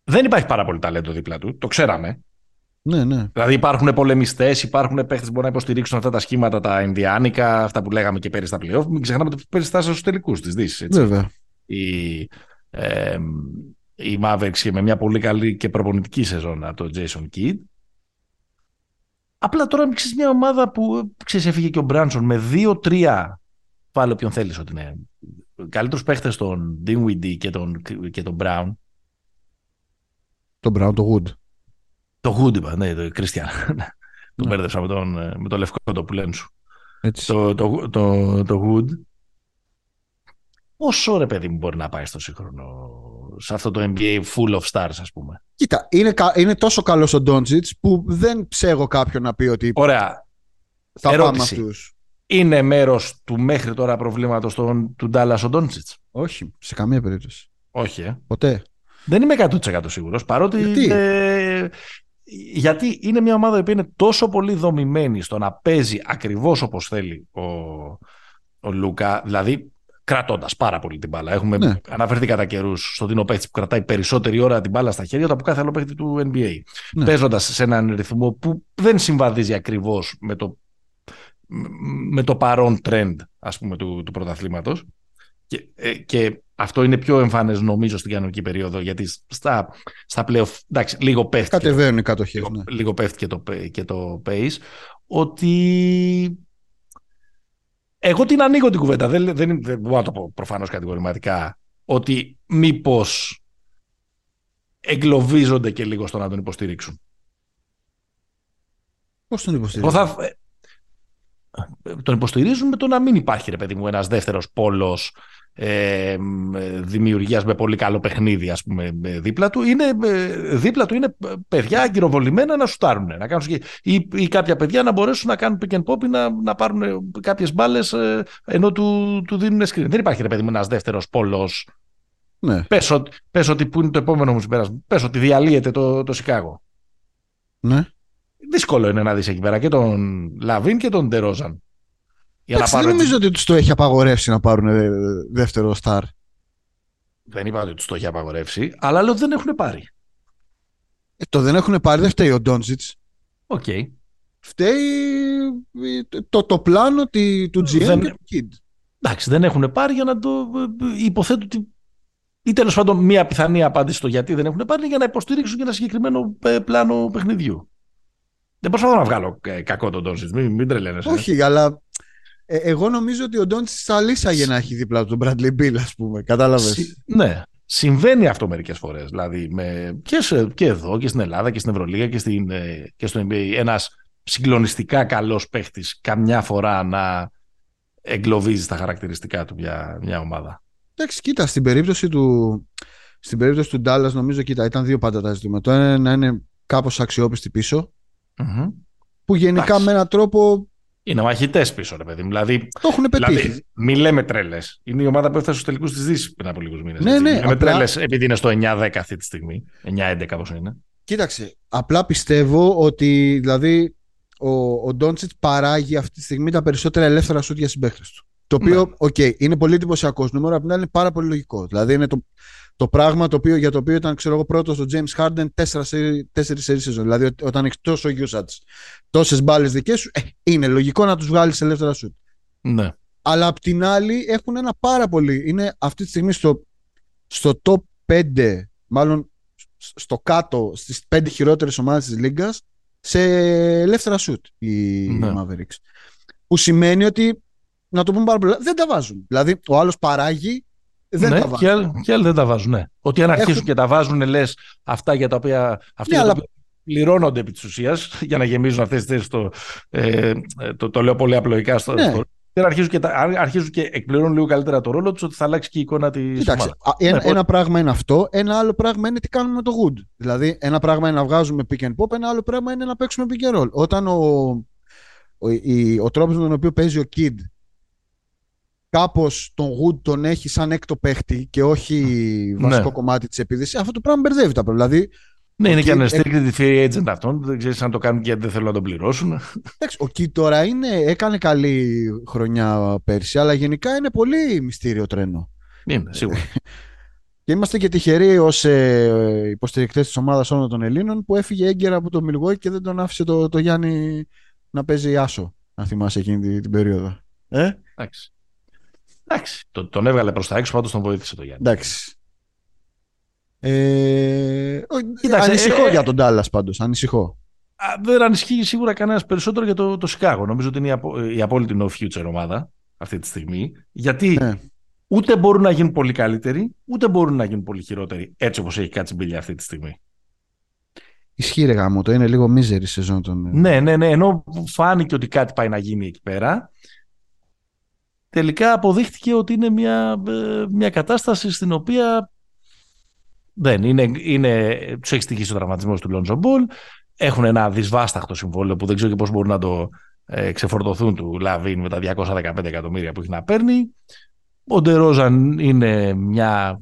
Δεν υπάρχει πάρα πολύ ταλέντο δίπλα του, το ξέραμε. Ναι, ναι. Δηλαδή υπάρχουν πολεμιστές, υπάρχουν παίχτες που μπορούν να υποστηρίξουν αυτά τα σχήματα, τα Ινδιάνικα, αυτά που λέγαμε και πέρυσι στα playoff. Μην ξεχνάμε ότι πέρυσι στους τελικούς της Δύσης. Βέβαια. Η, ε, η Mavericks με μια πολύ καλή και προπονητική σεζόν το Jason Kidd. Απλά τώρα ξέρεις μια ομάδα που ξέρεις έφυγε και ο Μπράνσον με 2-3 βάλε όποιον θέλεις ότι είναι καλύτερους παίχτες τον Dinwiddie και τον, και τον Brown. Τον Brown, το Wood. Το Wood είπα, ναι, το Christian. τον ναι. μπέρδεψα με τον, με τον λευκό το που λένε σου. Το, το, το, το Wood πόσο ρε παιδί μου μπορεί να πάει στο σύγχρονο, σε αυτό το NBA full of stars ας πούμε. Κοίτα, είναι, είναι τόσο καλός ο Ντόντζιτς που δεν ψέγω κάποιον να πει ότι Ωραία. θα Ερώτηση. πάμε αυτούς. Είναι μέρος του μέχρι τώρα προβλήματος του, του Ντάλλας ο Ντόντζιτς. Όχι, σε καμία περίπτωση. Όχι, ε. Ποτέ. Δεν είμαι 100% σίγουρος, παρότι... Γιατί; Ε, γιατί είναι μια ομάδα που είναι τόσο πολύ δομημένη στο να παίζει ακριβώς όπως θέλει ο, ο Λούκα. Δηλαδή, κρατώντας πάρα πολύ την μπάλα. Έχουμε ναι. αναφερθεί κατά καιρούς στο Δίνο παίχτη που κρατάει περισσότερη ώρα την μπάλα στα χέρια από κάθε άλλο παίχτη του NBA. Ναι. Παίζοντας σε έναν ρυθμό που δεν συμβαδίζει ακριβώς με το, με το παρόν trend ας πούμε, του, του πρωταθλήματος. Και, ε, και αυτό είναι πιο εμφανές νομίζω στην κανονική περίοδο, γιατί στα, στα playoff, εντάξει, λίγο πέφτει. Κατεβαίνουν οι κατοχές. Λίγο, ναι. λίγο πέφτει και το, και το pace. Ότι εγώ την ανοίγω την κουβέντα. Δεν, δεν, δεν μπορώ να το πω προφανώς κατηγορηματικά. Ότι μήπως εγκλωβίζονται και λίγο στο να τον υποστηρίξουν. Πώς τον υποστηρίζουν; Θα... Ε, τον υποστηρίζουν με το να μην υπάρχει, ρε παιδί μου, ένας δεύτερος πόλος ε, δημιουργίας με πολύ καλό παιχνίδι ας πούμε δίπλα του είναι, δίπλα του είναι παιδιά αγκυροβολημένα να σουτάρουν να κάνουν, ή, ή κάποια παιδιά να μπορέσουν να κάνουν pick and pop ή να, να πάρουν κάποιες μπάλες ε, ενώ του, του δίνουν screen. Δεν υπάρχει ρε παιδί μου ένας δεύτερος πόλος ναι. πες, ότι, πες ότι που είναι το επόμενο μου συμπέρασμα πες ότι διαλύεται το, το Σικάγο ναι. δύσκολο είναι να δεις εκεί πέρα και τον Λαβίν και τον Ντερόζαν για δεν νομίζω ότι τους το έχει απαγορεύσει να πάρουν ε, δεύτερο σταρ. Δεν είπα ότι τους το έχει απαγορεύσει, αλλά λέω ότι δεν έχουν πάρει. Ε, το δεν έχουν πάρει δεν φταίει ο Ντόντσιτς. OK. Okay. Φταίει ε, το, το πλάνο του GM δεν... και του Kidd. Εντάξει, δεν έχουν πάρει για να το. Υποθέτω ότι ή τέλος πάντων μία πιθανή απάντηση στο γιατί δεν έχουν πάρει για να υποστηρίξουν και ένα συγκεκριμένο ε, πλάνο παιχνιδιού. Δεν προσπαθώ να βγάλω ε, κακό τον Ντόνσιτ, μην, μην τρελαίνεσαι. Όχι, αλλά ε, εγώ νομίζω ότι ο Ντόντσιτ θα λύσαγε να έχει δίπλα του τον Bradley Bill, ας πούμε. Κατάλαβες; Ναι, Συμβαίνει αυτό μερικές φορές. Δηλαδή με, και, σε, και εδώ και στην Ελλάδα και στην Ευρωλίγα και, στην, ε, και στο NBA. Ένας συγκλονιστικά καλός παίχτης καμιά φορά να εγκλωβίζει τα χαρακτηριστικά του για μια ομάδα. Εντάξει, κοίτα, στην περίπτωση του, στην περίπτωση του Ντάλλας, νομίζω, κοίτα, ήταν δύο πάντα τα ζητήματα. Το ένα να είναι κάπως αξιόπιστη πίσω, mm-hmm. που γενικά Εντάξει. με έναν τρόπο είναι μαχητές πίσω, ρε παιδί Δηλαδή, το έχουν πετύχει. Δηλαδή, μη λέμε τρέλες. Είναι η ομάδα που έφτασε στους τελικούς της Δύσης πριν από λίγους μήνες. Ναι, ναι. Λέμε απλά... τρέλες επειδή είναι στο 9-10 αυτή τη στιγμή. 9-11 που είναι. Κοίταξε. Απλά πιστεύω ότι δηλαδή ο, ο Ντόντσιτς παράγει αυτή τη στιγμή τα περισσότερα ελεύθερα σουτ για συμπαίχτες του. Το οποίο, ναι. OK, okay, είναι πολύ εντυπωσιακό νούμερο, απ' την άλλη είναι πάρα πολύ λογικό. Δηλαδή είναι το, το πράγμα το οποίο, για το οποίο ήταν ξέρω εγώ, πρώτος ο James Harden τέσσερις σεζόν. Δηλαδή όταν έχεις τόσο usage, τόσες μπάλες δικές σου, ε, είναι λογικό να τους βγάλεις ελεύθερα σου. Ναι. Αλλά απ' την άλλη έχουν ένα πάρα πολύ. Είναι αυτή τη στιγμή στο, στο top 5, μάλλον στο κάτω, στις 5 χειρότερες ομάδες της Λίγκας σε ελεύθερα σουτ οι ναι. Mavericks. Που σημαίνει ότι, να το πούμε πάρα πολύ, δεν τα βάζουν. Δηλαδή, ο άλλος παράγει δεν ναι, τα βάζουν. Και άλλοι, και άλλοι δεν τα βάζουν. Ναι. Ότι αν αρχίσουν Έχουν... και τα βάζουν, λες αυτά για τα οποία. Αυτοί ναι, αλλά... πληρώνονται επί της ουσίας για να γεμίζουν αυτές τις θέσεις. Το, ε, το, το, λέω πολύ απλοϊκά στο. Ναι. δεν αρχίζουν και, αρχίζουν και εκπληρώνουν λίγο καλύτερα το ρόλο τους ότι θα αλλάξει και η εικόνα της ομάδας. Ένα, ναι, ένα πράγμα είναι αυτό. Ένα άλλο πράγμα είναι τι κάνουμε με το Good. Δηλαδή, ένα πράγμα είναι να βγάζουμε pick and pop, ένα άλλο πράγμα είναι να παίξουμε pick and roll. Όταν ο, ο, ο, ο τρόπος με τον οποίο παίζει ο Kid κάπως τον Wood τον έχει σαν έκτο παίχτη και όχι ναι. βασικό κομμάτι της επίδεσης, αυτό το πράγμα μπερδεύει τα πράγματα. Δηλαδή, ναι, είναι και ανεστήρικτη free agent αυτών. Δεν ξέρεις αν το κάνουν γιατί δεν θέλουν να τον πληρώσουν. Εντάξει, ο Κι τώρα είναι, έκανε καλή χρονιά πέρσι, αλλά γενικά είναι πολύ μυστήριο τρένο. Είναι, σίγουρα. και είμαστε και τυχεροί ως ε, υποστηρικτές της ομάδας όλων των Ελλήνων που έφυγε έγκαιρα από το Μιλγόη και δεν τον άφησε το, το Γιάννη να παίζει άσο. Αν θυμάσαι εκείνη την, την περίοδο. Ε; Εντάξει. Εντάξει, τον έβγαλε προς τα έξω, πάντως τον βοήθησε το Γιάννη. Εντάξει. Ε, Κοίταξε, ανησυχώ ε, για τον Τάλλας πάντως. Ανησυχώ. Δεν ανησυχεί σίγουρα κανένας περισσότερο για το, το Σικάγο. Νομίζω ότι είναι η, απο, η απόλυτη no future ομάδα αυτή τη στιγμή. Γιατί ναι. ούτε μπορούν να γίνουν πολύ καλύτεροι, ούτε μπορούν να γίνουν πολύ χειρότεροι έτσι όπως έχει κάτσει μπιλιά αυτή τη στιγμή. Ισχύει ρε γαμώτο, είναι λίγο μίζερη σεζόν των... Ναι, ναι, ναι, ενώ φάνηκε ότι κάτι πάει να γίνει εκεί πέρα τελικά αποδείχτηκε ότι είναι μια, ε, μια κατάσταση στην οποία δεν είναι, είναι, τους έχει στοιχήσει ο τραυματισμός του Λόντζο Μπολ, έχουν ένα δυσβάσταχτο συμβόλαιο που δεν ξέρω και πώς μπορούν να το ε, ξεφορτωθούν του Λαβίν με τα 215 εκατομμύρια που έχει να παίρνει. Ο Ντερόζαν είναι μια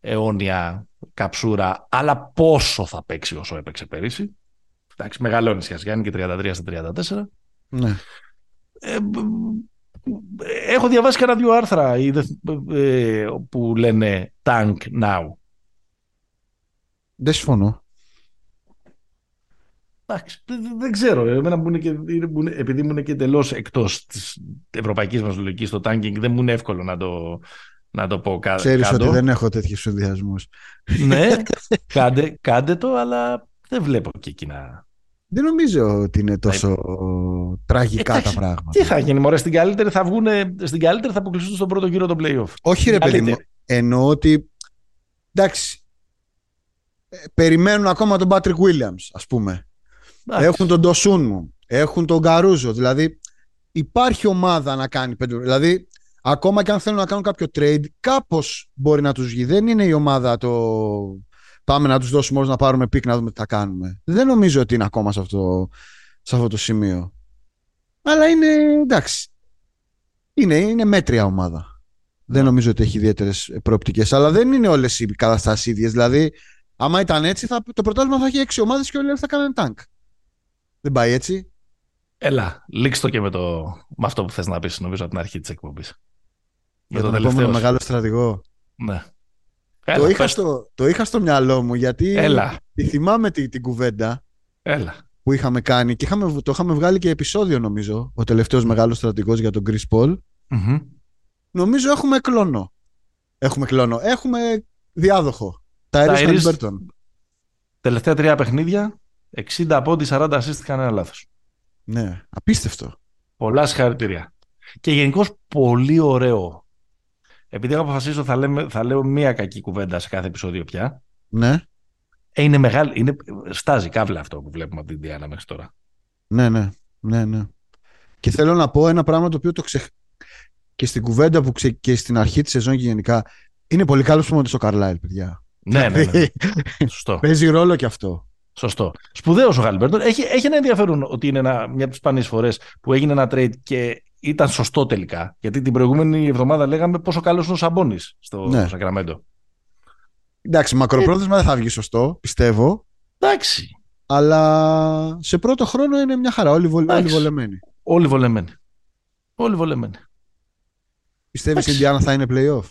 αιώνια καψούρα, αλλά πόσο θα παίξει όσο έπαιξε πέρυσι. Εντάξει, μεγαλώνει σχέση, και 33 στα 34. Ναι. Ε, έχω διαβάσει και ένα δύο άρθρα ε, που λένε Tank Now. Δεν συμφωνώ. Εντάξει, δεν ξέρω. Εμένα μου είναι και, επειδή μου είναι και εντελώς εκτός της ευρωπαϊκής μας λογικής το tanking, δεν μου είναι εύκολο να το, να το πω κάτω. Ξέρεις ότι δεν έχω τέτοιους συνδυασμούς. ναι, κάντε, κάντε το, αλλά δεν βλέπω και εκεί να, δεν νομίζω ότι είναι τόσο τραγικά τα πράγματα. Τι θα γίνει, μωρέ, στην καλύτερη θα βγουν, στην καλύτερη θα αποκλειστούν στον πρώτο γύρο των playoff. Όχι ρε παιδί μου, εννοώ ότι, εντάξει, ε, περιμένουν ακόμα τον Patrick Williams, ας πούμε. Έχουν τον Ντοσούν μου, έχουν τον Καρούζο, δηλαδή υπάρχει ομάδα να κάνει πέντε, δηλαδή ακόμα και αν θέλουν να κάνουν κάποιο trade, κάπως μπορεί να τους βγει. Δεν είναι η ομάδα το πάμε να τους δώσουμε όλους να πάρουμε pick να δούμε τι θα κάνουμε. Δεν νομίζω ότι είναι ακόμα σε αυτό, σε αυτό το σημείο. Αλλά είναι εντάξει. Είναι, είναι μέτρια ομάδα. Δεν νομίζω ότι έχει ιδιαίτερες προοπτικές. Αλλά δεν είναι όλες οι καταστάσεις ίδιες. Δηλαδή, άμα ήταν έτσι, θα, το πρωτάθλημα θα έχει έξι ομάδες και όλοι θα κάνουν tank. Δεν πάει έτσι. Έλα, λήξτε το και με, το, με αυτό που θες να πεις, νομίζω, από την αρχή της εκπομπής. Για τον επόμενο μεγάλο στρατηγό. Ναι. Έλα, το, είχα στο, το είχα στο μυαλό μου γιατί Έλα. Τη θυμάμαι την, την κουβέντα Έλα. που είχαμε κάνει και είχαμε, το είχαμε βγάλει και επεισόδιο νομίζω ο τελευταίος μεγάλος στρατηγός για τον Chris Paul mm-hmm. νομίζω έχουμε κλόνο έχουμε κλόνο έχουμε διάδοχο. Τα Haliburton. Τελευταία τρία παιχνίδια, 60 πόντι, 40 assist, κανένα λάθος. Ναι, απίστευτο. Πολλά συγχαρητήρια. Και γενικώς πολύ ωραίο. Επειδή έχω αποφασίσει ότι θα, λέμε, θα λέω μία κακή κουβέντα σε κάθε επεισόδιο πια. Ναι. Ε, είναι μεγάλη, είναι, στάζει κάβλα αυτό που βλέπουμε από την Διάννα μέχρι τώρα. Ναι, ναι, ναι, ναι. Και θέλω να πω ένα πράγμα το οποίο το ξεχ... και στην κουβέντα που ξε... και στην αρχή της σεζόν και γενικά είναι πολύ καλό που στο Καρλάιλ, παιδιά. Ναι, ναι, ναι. Σωστό. Παίζει ρόλο και αυτό. Σωστό. Σπουδαίος ο Χαλιμπέρτον. Έχει, έχει ένα ενδιαφέρον ότι είναι ένα, μια από τις σπανίες φορές που έγινε ένα trade και ήταν σωστό τελικά. Γιατί την προηγούμενη εβδομάδα λέγαμε πόσο καλός είναι ο Σαμπόνι στο ναι. Σακραμέντο. Εντάξει, μακροπρόθεσμα δεν θα βγει σωστό, πιστεύω. Εντάξει. Αλλά σε πρώτο χρόνο είναι μια χαρά. Όλοι, όλοι βολεμένοι. Όλοι βολεμένοι. Όλοι βολεμένοι. Πιστεύεις ότι η Ιντιάνα θα είναι playoff;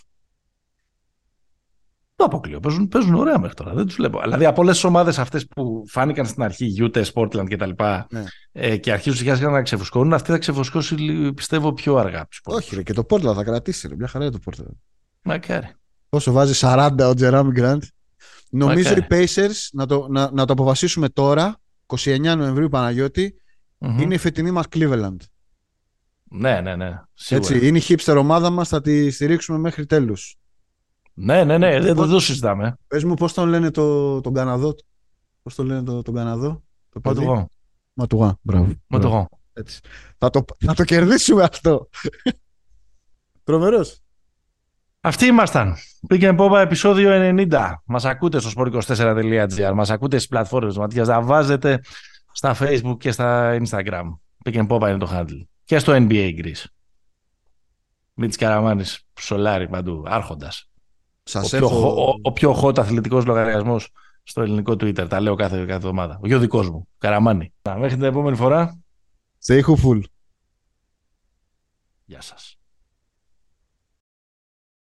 Το αποκλείω. Παίζουν, παίζουν ωραία μέχρι τώρα. Δεν τους βλέπω. Δηλαδή από όλες τις ομάδες αυτές που φάνηκαν στην αρχή, Utah, Sportland κτλ. Ναι. Ε, και αρχίζουν σιγά σιγά να ξεφουσκώνουν, αυτή θα ξεφουσκώσει πιστεύω πιο αργά. Όχι, ρε, και το Portland θα κρατήσει. Ρε, μια χαρά το Portland. Μακάρι. Όσο βάζει 40 ο Τζεράμι Γκραντ. Νομίζω οι Pacers, να το, να, να το αποφασίσουμε τώρα, 29 Νοεμβρίου Παναγιώτη, mm-hmm. είναι η φετινή μας Cleveland. Ναι, ναι, ναι. Σίγουρα. Έτσι, είναι η hipster ομάδα μας, θα τη στηρίξουμε μέχρι τέλους. Ναι, ναι, ναι, δεν το συζητάμε. Πες μου πώς τον λένε το, τον Καναδό. Πώς τον λένε το, τον Καναδό. Το Ματουγό. Ματουγά, μπράβο. Ματουγό. Έτσι. Θα, το, θα το κερδίσουμε αυτό. Τρομερός. Αυτοί ήμασταν. Πήγαινε πόπα επεισόδιο 90. Μας ακούτε στο sport24.gr. Μας ακούτε στις πλατφόρμες μα. Τα βάζετε στα facebook και στα instagram. Πήγαινε πόπα είναι το handle. Και στο NBA Greece. Μίτσι Καραμάνης, Σολάρι παντού, άρχοντας. Σας ο, έχω... πιο, ο, ο πιο hot αθλητικός λογαριασμός στο ελληνικό Twitter. Τα λέω κάθε, κάθε εβδομάδα. Ο γιο δικός μου. Καραμάνι. Μέχρι την επόμενη φορά. Stay hopeful. Γεια σας.